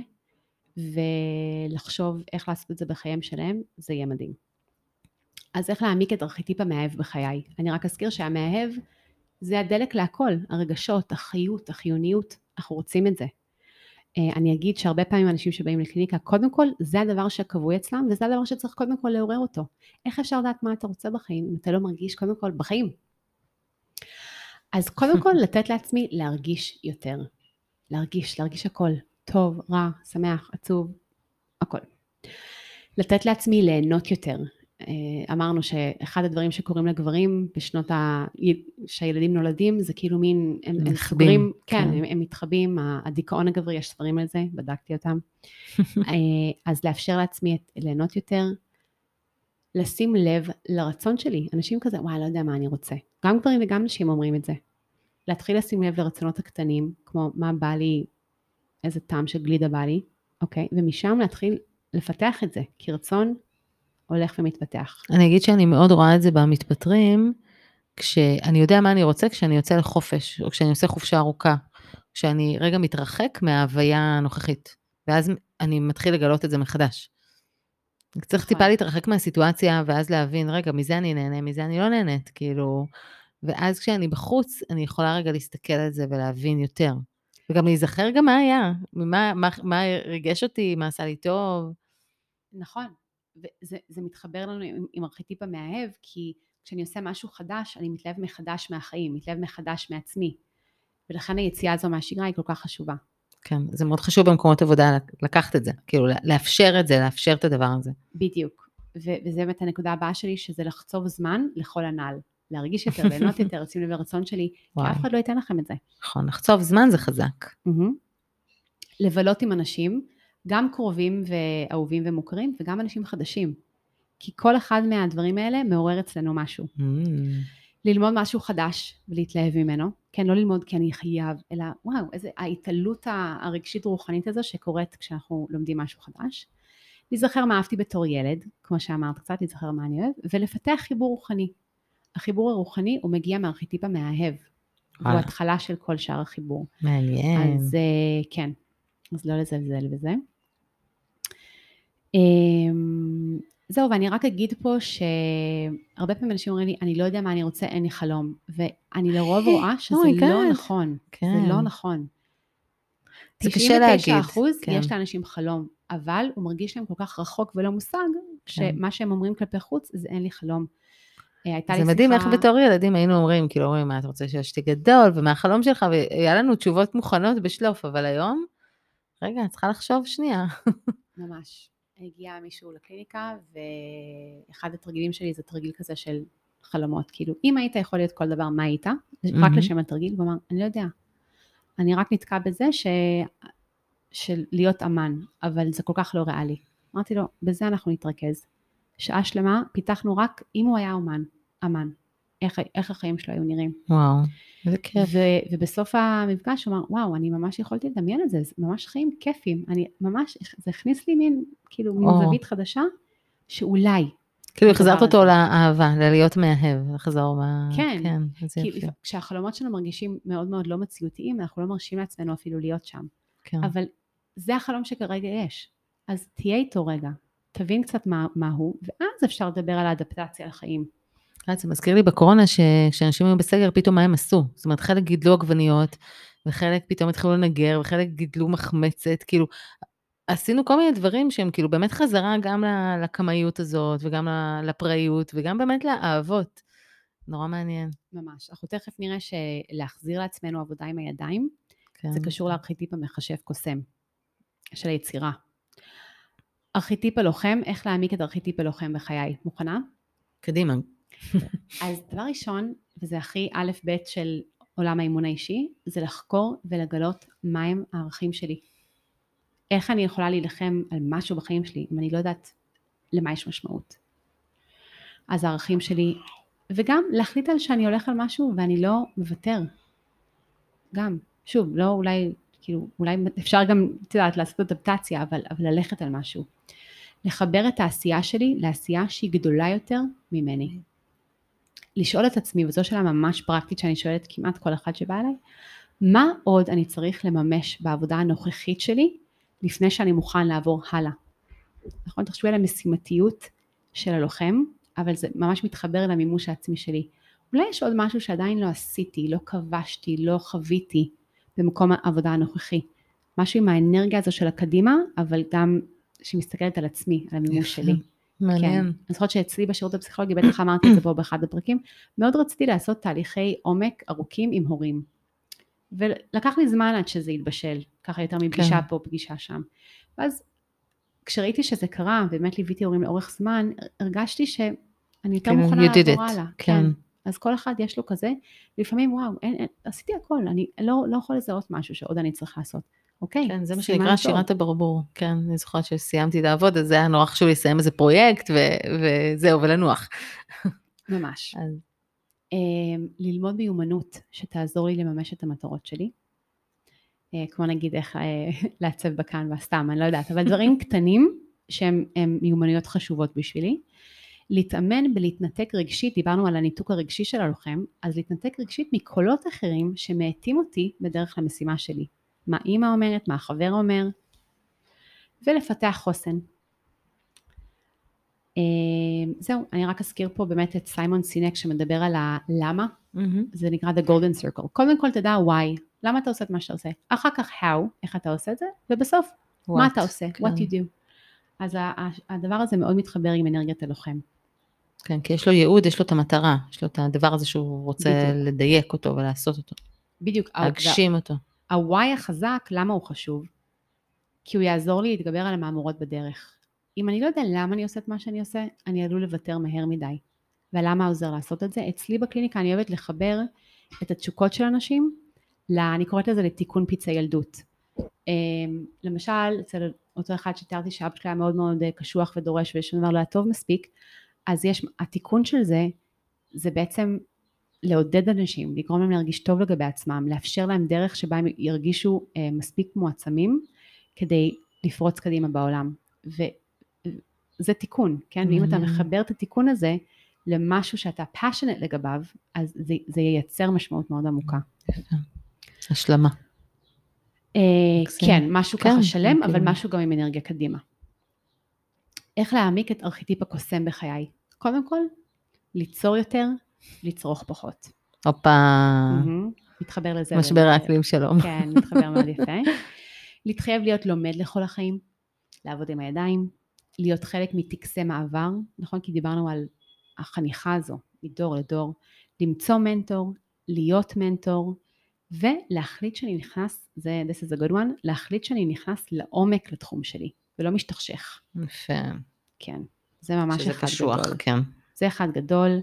[SPEAKER 1] ולחשוב איך לעשות את זה בחייהם שלהם, זה יהיה מדהים. אז איך להעמיק את ארכיטיפ המאהב בחיי? אני רק אזכיר שהמאהב זה הדלק להכל, הרגשות, החיות, החיוניות, אנחנו רוצים את זה. אה, אני אגיד שהרבה פעמים אנשים שבאים לקליניקה, קודם כל זה הדבר שקבוי אצלם וזה הדבר שצריך קודם כל לעורר אותו. איך אפשר לדעת מה אתה רוצה בחיים אם אתה לא מרגיש קודם כל בחיים? אז קודם כל לתת לעצמי להרגיש יותר. להרגיש, להרגיש הכל. טוב, רע, שמח, עצוב, הכל. לתת לעצמי ליהנות יותר, אמרנו שאחד הדברים שקורים לגברים בשנות ה... שהילדים נולדים זה כאילו מין, הם, הם סוגרים, כן, כן. הם, הם מתחבאים, הדיכאון הגברי, יש ספרים על זה, בדקתי אותם. אה, אז לאפשר לעצמי ליהנות יותר, לשים לב לרצון שלי, אנשים כזה, וואי, לא יודע מה אני רוצה. גם גברים וגם נשים אומרים את זה. להתחיל לשים לב לרצונות הקטנים, כמו מה בא לי, איזה טעם של גלידה בא לי, אוקיי? ומשם להתחיל לפתח את זה, כי רצון הולך ומתפתח.
[SPEAKER 2] אני אגיד שאני מאוד רואה את זה במתפטרים, כשאני יודע מה אני רוצה כשאני יוצא לחופש, או כשאני עושה חופשה ארוכה, כשאני רגע מתרחק מההוויה הנוכחית, ואז אני מתחיל לגלות את זה מחדש. צריך נכון. טיפה להתרחק מהסיטואציה, ואז להבין, רגע, מזה אני נהנה, מזה אני לא נהנית, כאילו... ואז כשאני בחוץ, אני יכולה רגע להסתכל על זה ולהבין יותר. וגם להיזכר גם מה היה, מה, מה, מה ריגש אותי, מה עשה לי טוב.
[SPEAKER 1] נכון, וזה מתחבר לנו עם, עם ארכיטיפ המאהב, כי כשאני עושה משהו חדש, אני מתלהב מחדש מהחיים, מתלהב מחדש מעצמי. ולכן היציאה הזו מהשגרה היא כל כך חשובה.
[SPEAKER 2] כן, זה מאוד חשוב במקומות עבודה לקחת את זה, כאילו לאפשר את זה, לאפשר את הדבר הזה.
[SPEAKER 1] בדיוק, ו- וזה באמת הנקודה הבאה שלי, שזה לחצוב זמן לכל הנ"ל. להרגיש יותר, ליהנות יותר, לשים לב לרצון שלי, כי אף אחד לא ייתן לכם את זה.
[SPEAKER 2] נכון, לחצוב זמן זה חזק.
[SPEAKER 1] לבלות עם אנשים, גם קרובים ואהובים ומוכרים, וגם אנשים חדשים. כי כל אחד מהדברים האלה מעורר אצלנו משהו.
[SPEAKER 2] Mm.
[SPEAKER 1] ללמוד משהו חדש ולהתלהב ממנו. כן, לא ללמוד כי אני חייב, אלא וואו, איזה ההתעלות הרגשית-רוחנית הזו שקורית כשאנחנו לומדים משהו חדש. להיזכר מה אהבתי בתור ילד, כמו שאמרת קצת, להיזכר מה אני אוהב, ולפתח חיבור רוחני. החיבור הרוחני הוא מגיע מהארכיטיפ המאהב. הוא
[SPEAKER 2] וואלה.
[SPEAKER 1] התחלה של כל שאר החיבור.
[SPEAKER 2] מעניין.
[SPEAKER 1] אז אה, כן, אז לא לזלזל בזה. אמ, זהו, ואני רק אגיד פה שהרבה פעמים אנשים אומרים לי, אני לא יודע מה אני רוצה, אין לי חלום. ואני לרוב רואה שזה
[SPEAKER 2] Oh
[SPEAKER 1] לא. נכון.
[SPEAKER 2] כן.
[SPEAKER 1] זה לא נכון.
[SPEAKER 2] זה קשה להגיד,
[SPEAKER 1] 99 אחוז
[SPEAKER 2] כן.
[SPEAKER 1] יש לאנשים חלום, אבל הוא מרגיש להם כל כך רחוק ולא מושג, שמה שהם אומרים כלפי חוץ זה אין לי חלום. אה, הייתה לי
[SPEAKER 2] זה מדהים איך
[SPEAKER 1] שיחה-
[SPEAKER 2] בתור ילדים היינו אומרים, כאילו אומרים, מה אתה רוצה שיש שתי גדול, ומה החלום שלך, והיה לנו תשובות מוכנות בשלוף, אבל היום, רגע, את צריכה לחשוב שנייה.
[SPEAKER 1] ממש. הגיע מישהו לקליניקה, ואחד התרגילים שלי זה תרגיל כזה של חלומות. כאילו, אם היית יכול להיות כל דבר, מה היית? רק
[SPEAKER 2] מהמם.
[SPEAKER 1] לשם התרגיל, הוא אמר, אני לא יודע. אני רק נתקע בזה ש... של להיות אמן, אבל זה כל כך לא ריאלי. אמרתי לו, בזה אנחנו נתרכז. שעה שלמה פיתחנו רק אם הוא היה אומן, אמן. איך, איך החיים שלו היו נראים.
[SPEAKER 2] וואו, איזה כיף.
[SPEAKER 1] ו- ובסוף המפגש הוא אמר, וואו, אני ממש יכולתי לדמיין את זה, זה ממש חיים כיפים. אני ממש, זה הכניס לי מין, כאילו, מין
[SPEAKER 2] או.
[SPEAKER 1] זווית חדשה, שאולי,
[SPEAKER 2] כאילו החזרת אותו. לאהבה, ללהיות מאהב, לחזור ב...
[SPEAKER 1] כן.
[SPEAKER 2] כן,
[SPEAKER 1] כי. כשהחלומות שלנו מרגישים מאוד מאוד לא מציאותיים, אנחנו לא מרשים לעצמנו אפילו להיות שם.
[SPEAKER 2] כן.
[SPEAKER 1] אבל זה החלום שכרגע יש. אז תהיה איתו רגע, תבין קצת מה, מה הוא, ואז אפשר לדבר על האדפטציה לחיים.
[SPEAKER 2] את, זה מזכיר לי בקורונה שכשאנשים היו בסגר, פתאום מה הם עשו? זאת אומרת, חלק גידלו עגבניות, וחלק פתאום התחילו לנגר, וחלק גידלו מחמצת, כאילו, עשינו כל מיני דברים שהם כאילו באמת חזרה גם לקמאיות הזאת, וגם לפראיות, וגם באמת לאהבות. נורא מעניין.
[SPEAKER 1] ממש. אנחנו תכף נראה שלהחזיר לעצמנו עבודה עם הידיים,
[SPEAKER 2] כן.
[SPEAKER 1] זה קשור לארכיטיפ המחשב קוסם, של היצירה. ארכיטיפ הלוחם, איך להעמיק את ארכיטיפ הלוחם בחיי. מוכנה?
[SPEAKER 2] קדימה.
[SPEAKER 1] אז דבר ראשון, וזה הכי א' ב' של עולם האימון האישי, זה לחקור ולגלות מהם הערכים שלי. איך אני יכולה להילחם על משהו בחיים שלי, אם אני לא יודעת למה יש משמעות. אז הערכים שלי, וגם להחליט על שאני הולך על משהו ואני לא מוותר. גם, שוב, לא אולי, כאילו, אולי אפשר גם, את יודעת, לעשות אדפטציה, אבל, אבל ללכת על משהו. לחבר את העשייה שלי לעשייה שהיא גדולה יותר ממני. לשאול את עצמי, וזו שאלה ממש פרקטית שאני שואלת כמעט כל אחד שבא אליי, מה עוד אני צריך לממש בעבודה הנוכחית שלי לפני שאני מוכן לעבור הלאה? נכון? תחשבי על המשימתיות של הלוחם, אבל זה ממש מתחבר למימוש העצמי שלי. אולי יש עוד משהו שעדיין לא עשיתי, לא כבשתי, לא חוויתי במקום העבודה הנוכחי. משהו עם האנרגיה הזו של הקדימה, אבל גם שמסתכלת על עצמי, על המימוש. שלי.
[SPEAKER 2] מעניין.
[SPEAKER 1] כן. אני זוכרת שאצלי בשירות הפסיכולוגי, בטח אמרתי את זה פה באחד הפרקים, מאוד רציתי לעשות תהליכי עומק ארוכים עם הורים. ולקח לי זמן עד שזה התבשל, ככה יותר מפגישה
[SPEAKER 2] כן.
[SPEAKER 1] פה, פגישה שם. ואז כשראיתי שזה קרה, באמת ליוויתי הורים לאורך זמן, הרגשתי שאני יותר
[SPEAKER 2] כאילו,
[SPEAKER 1] מוכנה לעבור. הלאה.
[SPEAKER 2] כן.
[SPEAKER 1] אז כל אחד יש לו כזה, לפעמים וואו, אין, אין, עשיתי הכל, אני לא, לא יכול לזהות משהו שעוד אני צריך לעשות. אוקיי,
[SPEAKER 2] כן, זה מה שנקרא
[SPEAKER 1] טוב.
[SPEAKER 2] שירת הברבור. כן, אני זוכרת שסיימתי לעבוד, אז זה היה נורא חשוב לסיים איזה פרויקט, ו- וזהו, ולנוח.
[SPEAKER 1] ממש.
[SPEAKER 2] אז
[SPEAKER 1] אמ, ללמוד מיומנות שתעזור לי לממש את המטרות שלי. אה, כמו נגיד איך אה, לעצב בקנווה, סתם, אני לא יודעת, אבל דברים קטנים שהם הם מיומנויות חשובות בשבילי. להתאמן בלהתנתק רגשית, דיברנו על הניתוק הרגשי של הלוחם, אז להתנתק רגשית מקולות אחרים שמאטים אותי בדרך למשימה שלי. מה אימא אומרת, מה החבר אומר, ולפתח חוסן. אה, זהו, אני רק אזכיר פה באמת את סיימון סינק שמדבר על הלמה. זה נקרא The Golden Circle. קודם כל תדע why, למה אתה עושה את מה שאתה עושה, אחר כך how, איך אתה עושה את זה, ובסוף מה
[SPEAKER 2] What,
[SPEAKER 1] אתה עושה,
[SPEAKER 2] כן.
[SPEAKER 1] what you do. אז הדבר הזה מאוד מתחבר עם אנרגיית הלוחם.
[SPEAKER 2] כן, כי יש לו ייעוד, יש לו את המטרה, יש לו את הדבר הזה שהוא רוצה
[SPEAKER 1] בדיוק.
[SPEAKER 2] לדייק אותו ולעשות אותו,
[SPEAKER 1] בדיוק,
[SPEAKER 2] להגשים אותו.
[SPEAKER 1] ה-why החזק, למה הוא חשוב? כי הוא יעזור לי להתגבר על המהמורות בדרך. אם אני לא יודע למה אני עושה את מה שאני עושה, אני עלול לוותר מהר מדי. ולמה עוזר לעשות את זה? אצלי בקליניקה אני אוהבת לחבר את התשוקות של אנשים, ל, אני קוראת לזה לתיקון פצעי ילדות. אמ, למשל, אצל אותו אחד שתיארתי שאבא שלי היה מאוד מאוד אה, קשוח ודורש ושום דבר לא היה טוב מספיק, אז יש, התיקון של זה, זה בעצם לעודד אנשים, לגרום להם להרגיש טוב לגבי עצמם, לאפשר להם דרך שבה הם ירגישו אה, מספיק מועצמים כדי לפרוץ קדימה בעולם. וזה תיקון, כן? ואם אתה מחבר את התיקון הזה למשהו שאתה passionate לגביו, אז זה, זה ייצר משמעות מאוד עמוקה.
[SPEAKER 2] השלמה.
[SPEAKER 1] אה, כן, משהו
[SPEAKER 2] כן,
[SPEAKER 1] ככה שלם, אבל
[SPEAKER 2] כאילו.
[SPEAKER 1] משהו גם עם אנרגיה קדימה. איך להעמיק את ארכיטיפ הקוסם בחיי? קודם כל, ליצור יותר, לצרוך פחות.
[SPEAKER 2] הופה,
[SPEAKER 1] מהמם. מתחבר לזה.
[SPEAKER 2] משבר. האקלים שלום.
[SPEAKER 1] כן, מתחבר מאוד יפה. להתחייב להיות לומד לכל החיים, לעבוד עם הידיים, להיות חלק מטקסי מעבר, נכון? כי דיברנו על החניכה הזו, מדור לדור, למצוא מנטור, להיות מנטור, ולהחליט שאני נכנס, זה this is a good one, להחליט שאני נכנס לעומק לתחום שלי, ולא משתכשך.
[SPEAKER 2] יפה.
[SPEAKER 1] כן, זה ממש
[SPEAKER 2] שזה
[SPEAKER 1] אחד
[SPEAKER 2] קשוח,
[SPEAKER 1] גדול.
[SPEAKER 2] כן.
[SPEAKER 1] זה אחד גדול,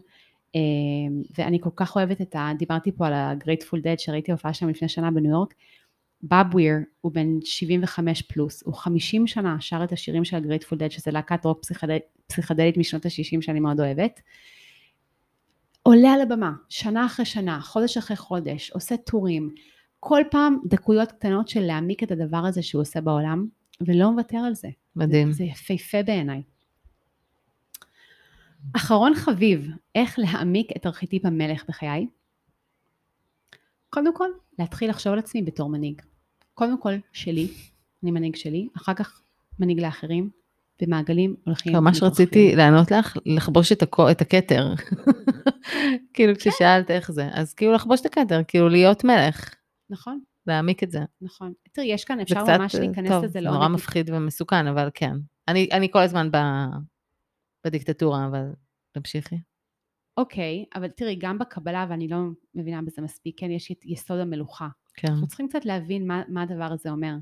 [SPEAKER 1] ואני כל כך אוהבת את ה... דיברתי פה על ה-Grateful Dead שראיתי הופעה שם לפני שנה בניו יורק. באב וויר הוא בן 75 פלוס, הוא 50 שנה שר את השירים של ה-Grateful Dead, שזה להקת רוק פסיכדל, פסיכדלית משנות ה-60 שאני מאוד אוהבת. עולה על הבמה, שנה אחרי שנה, חודש אחרי חודש, עושה טורים, כל פעם דקויות קטנות של להעמיק את הדבר הזה שהוא עושה בעולם, ולא מוותר על זה.
[SPEAKER 2] מדהים.
[SPEAKER 1] זה יפהפה בעיניי. אחרון חביב, איך להעמיק את ארכיטיפ המלך בחיי? קודם כל, להתחיל לחשוב על עצמי בתור מנהיג. קודם כל, שלי, אני מנהיג שלי, אחר כך מנהיג לאחרים, ומעגלים הולכים
[SPEAKER 2] ממש. רציתי לענות לך, לחבוש את הכ- את הכתר. כאילו כששאלת איך זה, אז כאילו לחבוש את הכתר, כאילו להיות מלך,
[SPEAKER 1] נכון,
[SPEAKER 2] להעמיק את זה.
[SPEAKER 1] נכון. תראי, יש כאן, אפשר ממש להיכנס
[SPEAKER 2] טוב,
[SPEAKER 1] לזה
[SPEAKER 2] זה
[SPEAKER 1] לעומק.
[SPEAKER 2] נורא מפחיד ומסוכן, אבל כן. אני אני כל הזמן ב- בדיקטטורה, אבל תמשיכי.
[SPEAKER 1] אוקיי, אבל תראי, גם בקבלה, ואני לא מבינה בזה מספיק, כן, יש את יסוד המלוכה.
[SPEAKER 2] כן.
[SPEAKER 1] אנחנו צריכים קצת להבין מה, מה הדבר הזה אומר.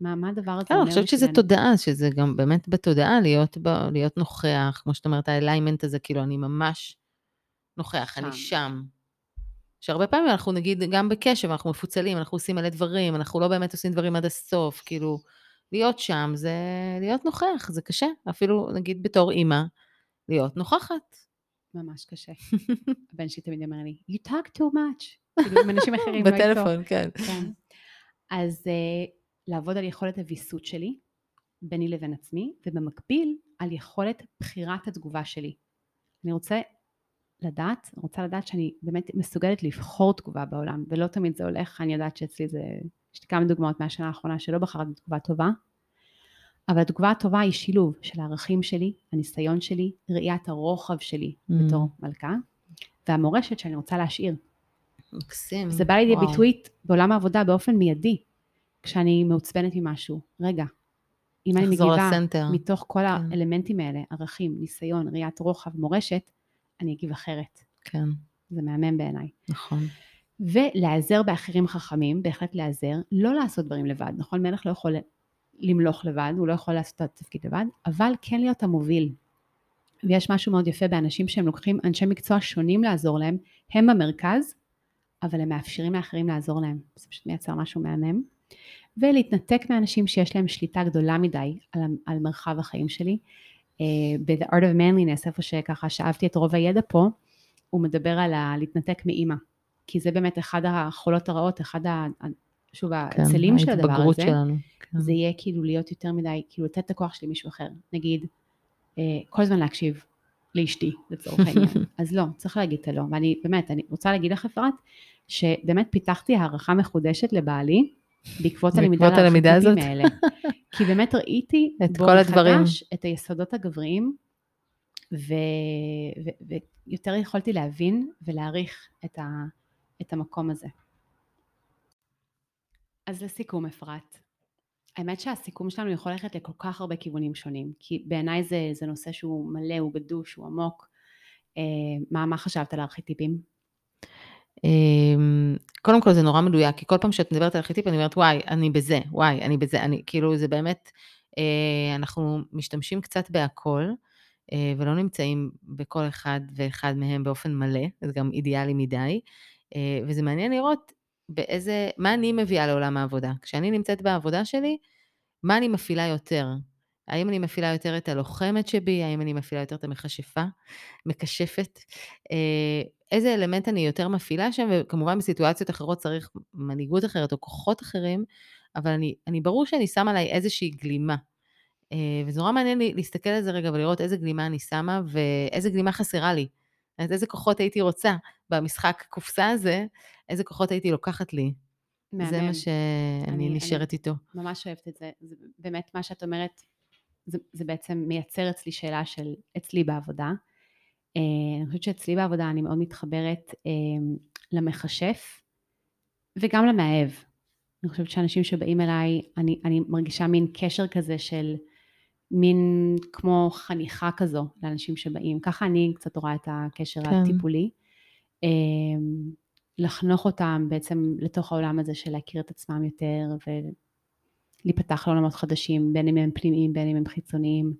[SPEAKER 1] מה, מה הדבר הזה
[SPEAKER 2] כן,
[SPEAKER 1] אומר
[SPEAKER 2] אני חושבת שזה. תודעה, שזה גם באמת בתודעה להיות, ב, להיות נוכח, כמו שאת אומרת, האליימנט הזה, כאילו, אני ממש נוכח, אני
[SPEAKER 1] שם.
[SPEAKER 2] שם. שהרבה פעמים אנחנו נגיד, גם בקשב, אנחנו מפוצלים, אנחנו עושים מלא דברים, אנחנו לא באמת עושים דברים עד הסוף, כאילו, להיות שם זה להיות נוכח, זה קשה, אפילו נגיד בתור אימא, להיות נוכחת.
[SPEAKER 1] ממש קשה. הבן שלי תמיד אומר לי, you talk too much. כאילו, עם אנשים אחרים, לא.
[SPEAKER 2] בטלפון, כן.
[SPEAKER 1] כן. אז uh, לעבוד על יכולת הוויסות שלי, ביני לבין עצמי, ובמקביל על יכולת בחירת התגובה שלי. אני רוצה לדעת, רוצה לדעת שאני באמת מסוגלת לבחור תגובה בעולם, ולא תמיד זה הולך, אני יודעת שאצלי זה, יש לי כמה דוגמאות מהשנה האחרונה שלא בחרתי בתגובה טובה, אבל התגובה הטובה היא שילוב של הערכים שלי, הניסיון שלי, ראיית הרוחב שלי
[SPEAKER 2] Mm.
[SPEAKER 1] בתור מלכה, והמורשת שאני רוצה להשאיר.
[SPEAKER 2] מקסים.
[SPEAKER 1] זה בא לידי. ביטוי בעולם העבודה באופן מיידי, כשאני מעוצבנת ממשהו. רגע, אם אני מגיבה
[SPEAKER 2] לסנטר.
[SPEAKER 1] מתוך כל
[SPEAKER 2] כן.
[SPEAKER 1] האלמנטים האלה, ערכים, ניסיון, ראיית רוחב, מורשת, אני אגיב אחרת.
[SPEAKER 2] כן,
[SPEAKER 1] זה מהמם בעיניי.
[SPEAKER 2] נכון.
[SPEAKER 1] ולהיעזר באחרים חכמים, בהחלט להיעזר, לא לעשות דברים לבד, נכון? מלך לא יכול למלוך לבד, הוא לא יכול לעשות את התפקיד לבד, אבל כן להיות המוביל. ויש משהו מאוד יפה באנשים שהם לוקחים אנשי מקצוע שונים לעזור להם, הם במרכז, אבל הם מאפשרים לאחרים לעזור להם. זה פשוט מייצר משהו מהמם. ולהתנתק מאנשים שיש להם שליטה גדולה מדי על, על מרחב החיים שלי. Uh, ב-The Art of Manliness, איפה שככה שאבתי את רוב הידע פה, הוא מדבר על ה- להתנתק מאימא. כי זה באמת אחד החולות הרעות, אחד, שוב,
[SPEAKER 2] כן,
[SPEAKER 1] הצלים של הדבר הזה.
[SPEAKER 2] שלנו. כן.
[SPEAKER 1] זה יהיה כאילו להיות יותר מדי, כאילו לתת את הכוח שלי למישהו אחר. נגיד, אה, כל הזמן להקשיב לאשתי, לצורך העניין. אז לא, צריך להגיד את הלא. ואני, באמת, אני רוצה להגיד לך, אפרת, שבאמת פיתחתי הערכה מחודשת לבעלי, בעקבות הלמידה
[SPEAKER 2] הזאת.
[SPEAKER 1] האלה. כי באמת ראיתי
[SPEAKER 2] את כל הדברים.
[SPEAKER 1] מחדש את היסודות הגבריים, ו... ו... ויותר יכולתי להבין ולהעריך את, ה... את המקום הזה. אז לסיכום, אפרת, האמת שהסיכום שלנו יכול ללכת לכל כך הרבה כיוונים שונים, כי בעיניי זה, זה נושא שהוא מלא, הוא גדוש, הוא עמוק. אה, מה, מה חשבת על הארכיטיפים?
[SPEAKER 2] אמ, קודם כל זה נורא מדויק, כי כל פעם שאת מדברת על ארכיטיפ, אני אומרת, וואי, אני בזה, וואי, אני בזה, אני, כאילו, זה באמת, אה, אנחנו משתמשים קצת בהכל, אה, ולא נמצאים בכל אחד ואחד מהם באופן מלא, זה גם אידיאלי מדי, אה, וזה מעניין לראות באיזה, מה אני מביאה לעולם העבודה. כשאני נמצאת בעבודה שלי, מה אני מפעילה יותר? האם אני מפעילה יותר את הלוחמת שבי? האם אני מפעילה יותר את המכשפה? מקשפת? אה, איזה אלמנט אני יותר מפעילה שם? וכמובן בסיטואציות אחרות צריך מנהיגות אחרת או כוחות אחרים, אבל אני, אני ברור שאני שמה עליי איזושהי גלימה. אה, וזה נורא מעניין לי להסתכל על זה רגע ולראות איזה גלימה אני שמה ואיזה גלימה חסרה לי. אז איזה כוחות הייתי רוצה במשחק קופסה הזה, איזה כוחות הייתי לוקחת לי. מהמם. זה מה שאני אני, נשארת אני איתו.
[SPEAKER 1] ממש אוהבת את זה. זה באמת מה שאת אומרת, זה, זה בעצם מייצר אצלי שאלה של אצלי בעבודה. אה, אני חושבת שאצלי בעבודה אני מאוד מתחברת אה, למכשף וגם למאהב. אני חושבת שאנשים שבאים אליי, אני, אני מרגישה מין קשר כזה של מין כמו חניכה כזו לאנשים שבאים. ככה אני קצת רואה את הקשר כן. הטיפולי. אה, לחנוך אותם בעצם לתוך העולם הזה של להכיר את עצמם יותר ולהיפתח לעולמות חדשים, בין אם הם פנימיים, בין אם הם חיצוניים.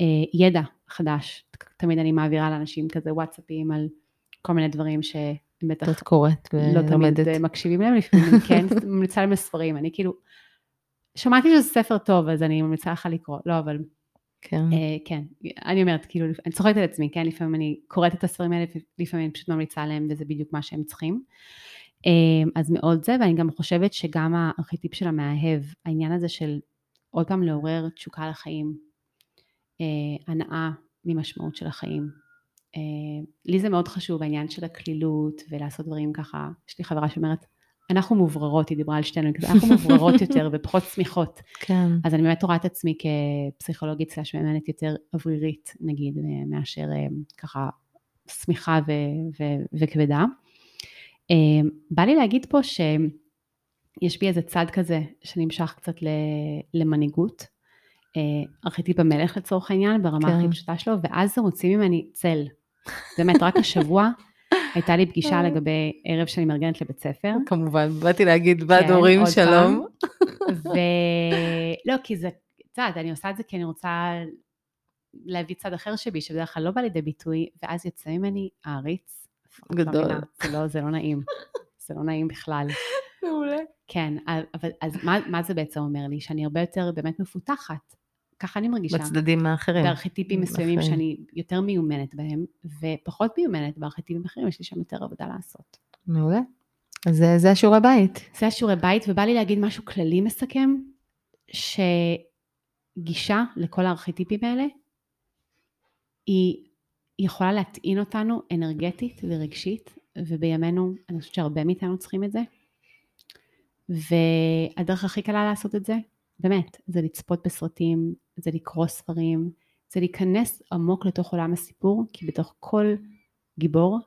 [SPEAKER 1] אה, ידע חדש, תמיד אני מעבירה לאנשים כזה וואטסאפים על כל מיני דברים שהם בטח
[SPEAKER 2] את קוראת
[SPEAKER 1] ולומדת. לא תמיד אה, מקשיבים להם לפעמים, כן, ממליצה להם לספרים, אני כאילו, שמעתי שזה ספר טוב אז אני ממליצה לך לקרוא, לא אבל
[SPEAKER 2] כן.
[SPEAKER 1] Uh, כן, אני אומרת, כאילו, אני צוחקת על עצמי, כן, לפעמים אני קוראת את הספרים האלה, לפעמים אני פשוט ממליצה עליהם, וזה בדיוק מה שהם צריכים. Uh, אז מאוד זה, ואני גם חושבת שגם הארכיטיפ של המאהב, העניין הזה של עוד פעם לעורר תשוקה לחיים, uh, הנאה ממשמעות של החיים. Uh, לי זה מאוד חשוב, העניין של הקלילות, ולעשות דברים ככה, יש לי חברה שאומרת, אנחנו מובררות, היא דיברה על שתינו, אנחנו מובררות יותר ופחות צמיחות.
[SPEAKER 2] כן.
[SPEAKER 1] אז אני באמת רואה את עצמי כפסיכולוגית סלש מאמנת יותר אוורירית, נגיד, מאשר אה, ככה צמיחה ו- ו- וכבדה. אה, בא לי להגיד פה שיש בי איזה צד כזה שנמשך קצת למנהיגות. אה, ארכיטיפ המלך לצורך העניין, ברמה כן. הכי פשוטה שלו, ואז זה מוציא ממני צל. באמת, רק השבוע הייתה לי פגישה אה. לגבי ערב שאני מארגנת לבית ספר.
[SPEAKER 2] כמובן, באתי להגיד ועד כן, הורים שלום.
[SPEAKER 1] ולא, כי זה, את יודעת, אני עושה את זה כי אני רוצה להביא צד אחר שבי, שבדרך כלל לא בא לידי ביטוי, ואז יוצא ממני העריץ.
[SPEAKER 2] גדול.
[SPEAKER 1] זה לא, זה לא נעים. זה לא נעים בכלל.
[SPEAKER 2] מעולה.
[SPEAKER 1] כן, אבל אז מה, מה זה בעצם אומר לי? שאני הרבה יותר באמת מפותחת. ככה אני מרגישה.
[SPEAKER 2] בצדדים האחרים.
[SPEAKER 1] בארכיטיפים מסוימים אחרים. שאני יותר מיומנת בהם, ופחות מיומנת בארכיטיפים אחרים, יש לי שם יותר עבודה לעשות.
[SPEAKER 2] מעולה. אז זה, זה השיעורי בית.
[SPEAKER 1] זה השיעורי בית, ובא לי להגיד משהו כללי מסכם, שגישה לכל הארכיטיפים האלה, היא יכולה להטעין אותנו אנרגטית ורגשית, ובימינו, אני חושבת שהרבה מאיתנו צריכים את זה. והדרך הכי קלה לעשות את זה, באמת, זה לצפות בסרטים, זה לקרוא ספרים, זה להיכנס עמוק לתוך עולם הסיפור, כי בתוך כל גיבור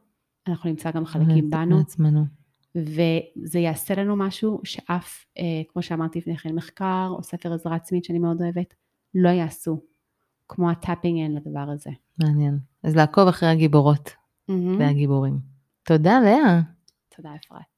[SPEAKER 1] אנחנו נמצא גם חלקים בנו.
[SPEAKER 2] מעצמנו.
[SPEAKER 1] וזה יעשה לנו משהו שאף, אה, כמו שאמרתי לפני כן, מחקר או ספר עזרה עצמית שאני מאוד אוהבת, לא יעשו, כמו ה tapping in לדבר הזה.
[SPEAKER 2] מעניין. אז לעקוב אחרי הגיבורות mm-hmm. והגיבורים. תודה, לאה.
[SPEAKER 1] תודה, אפרת.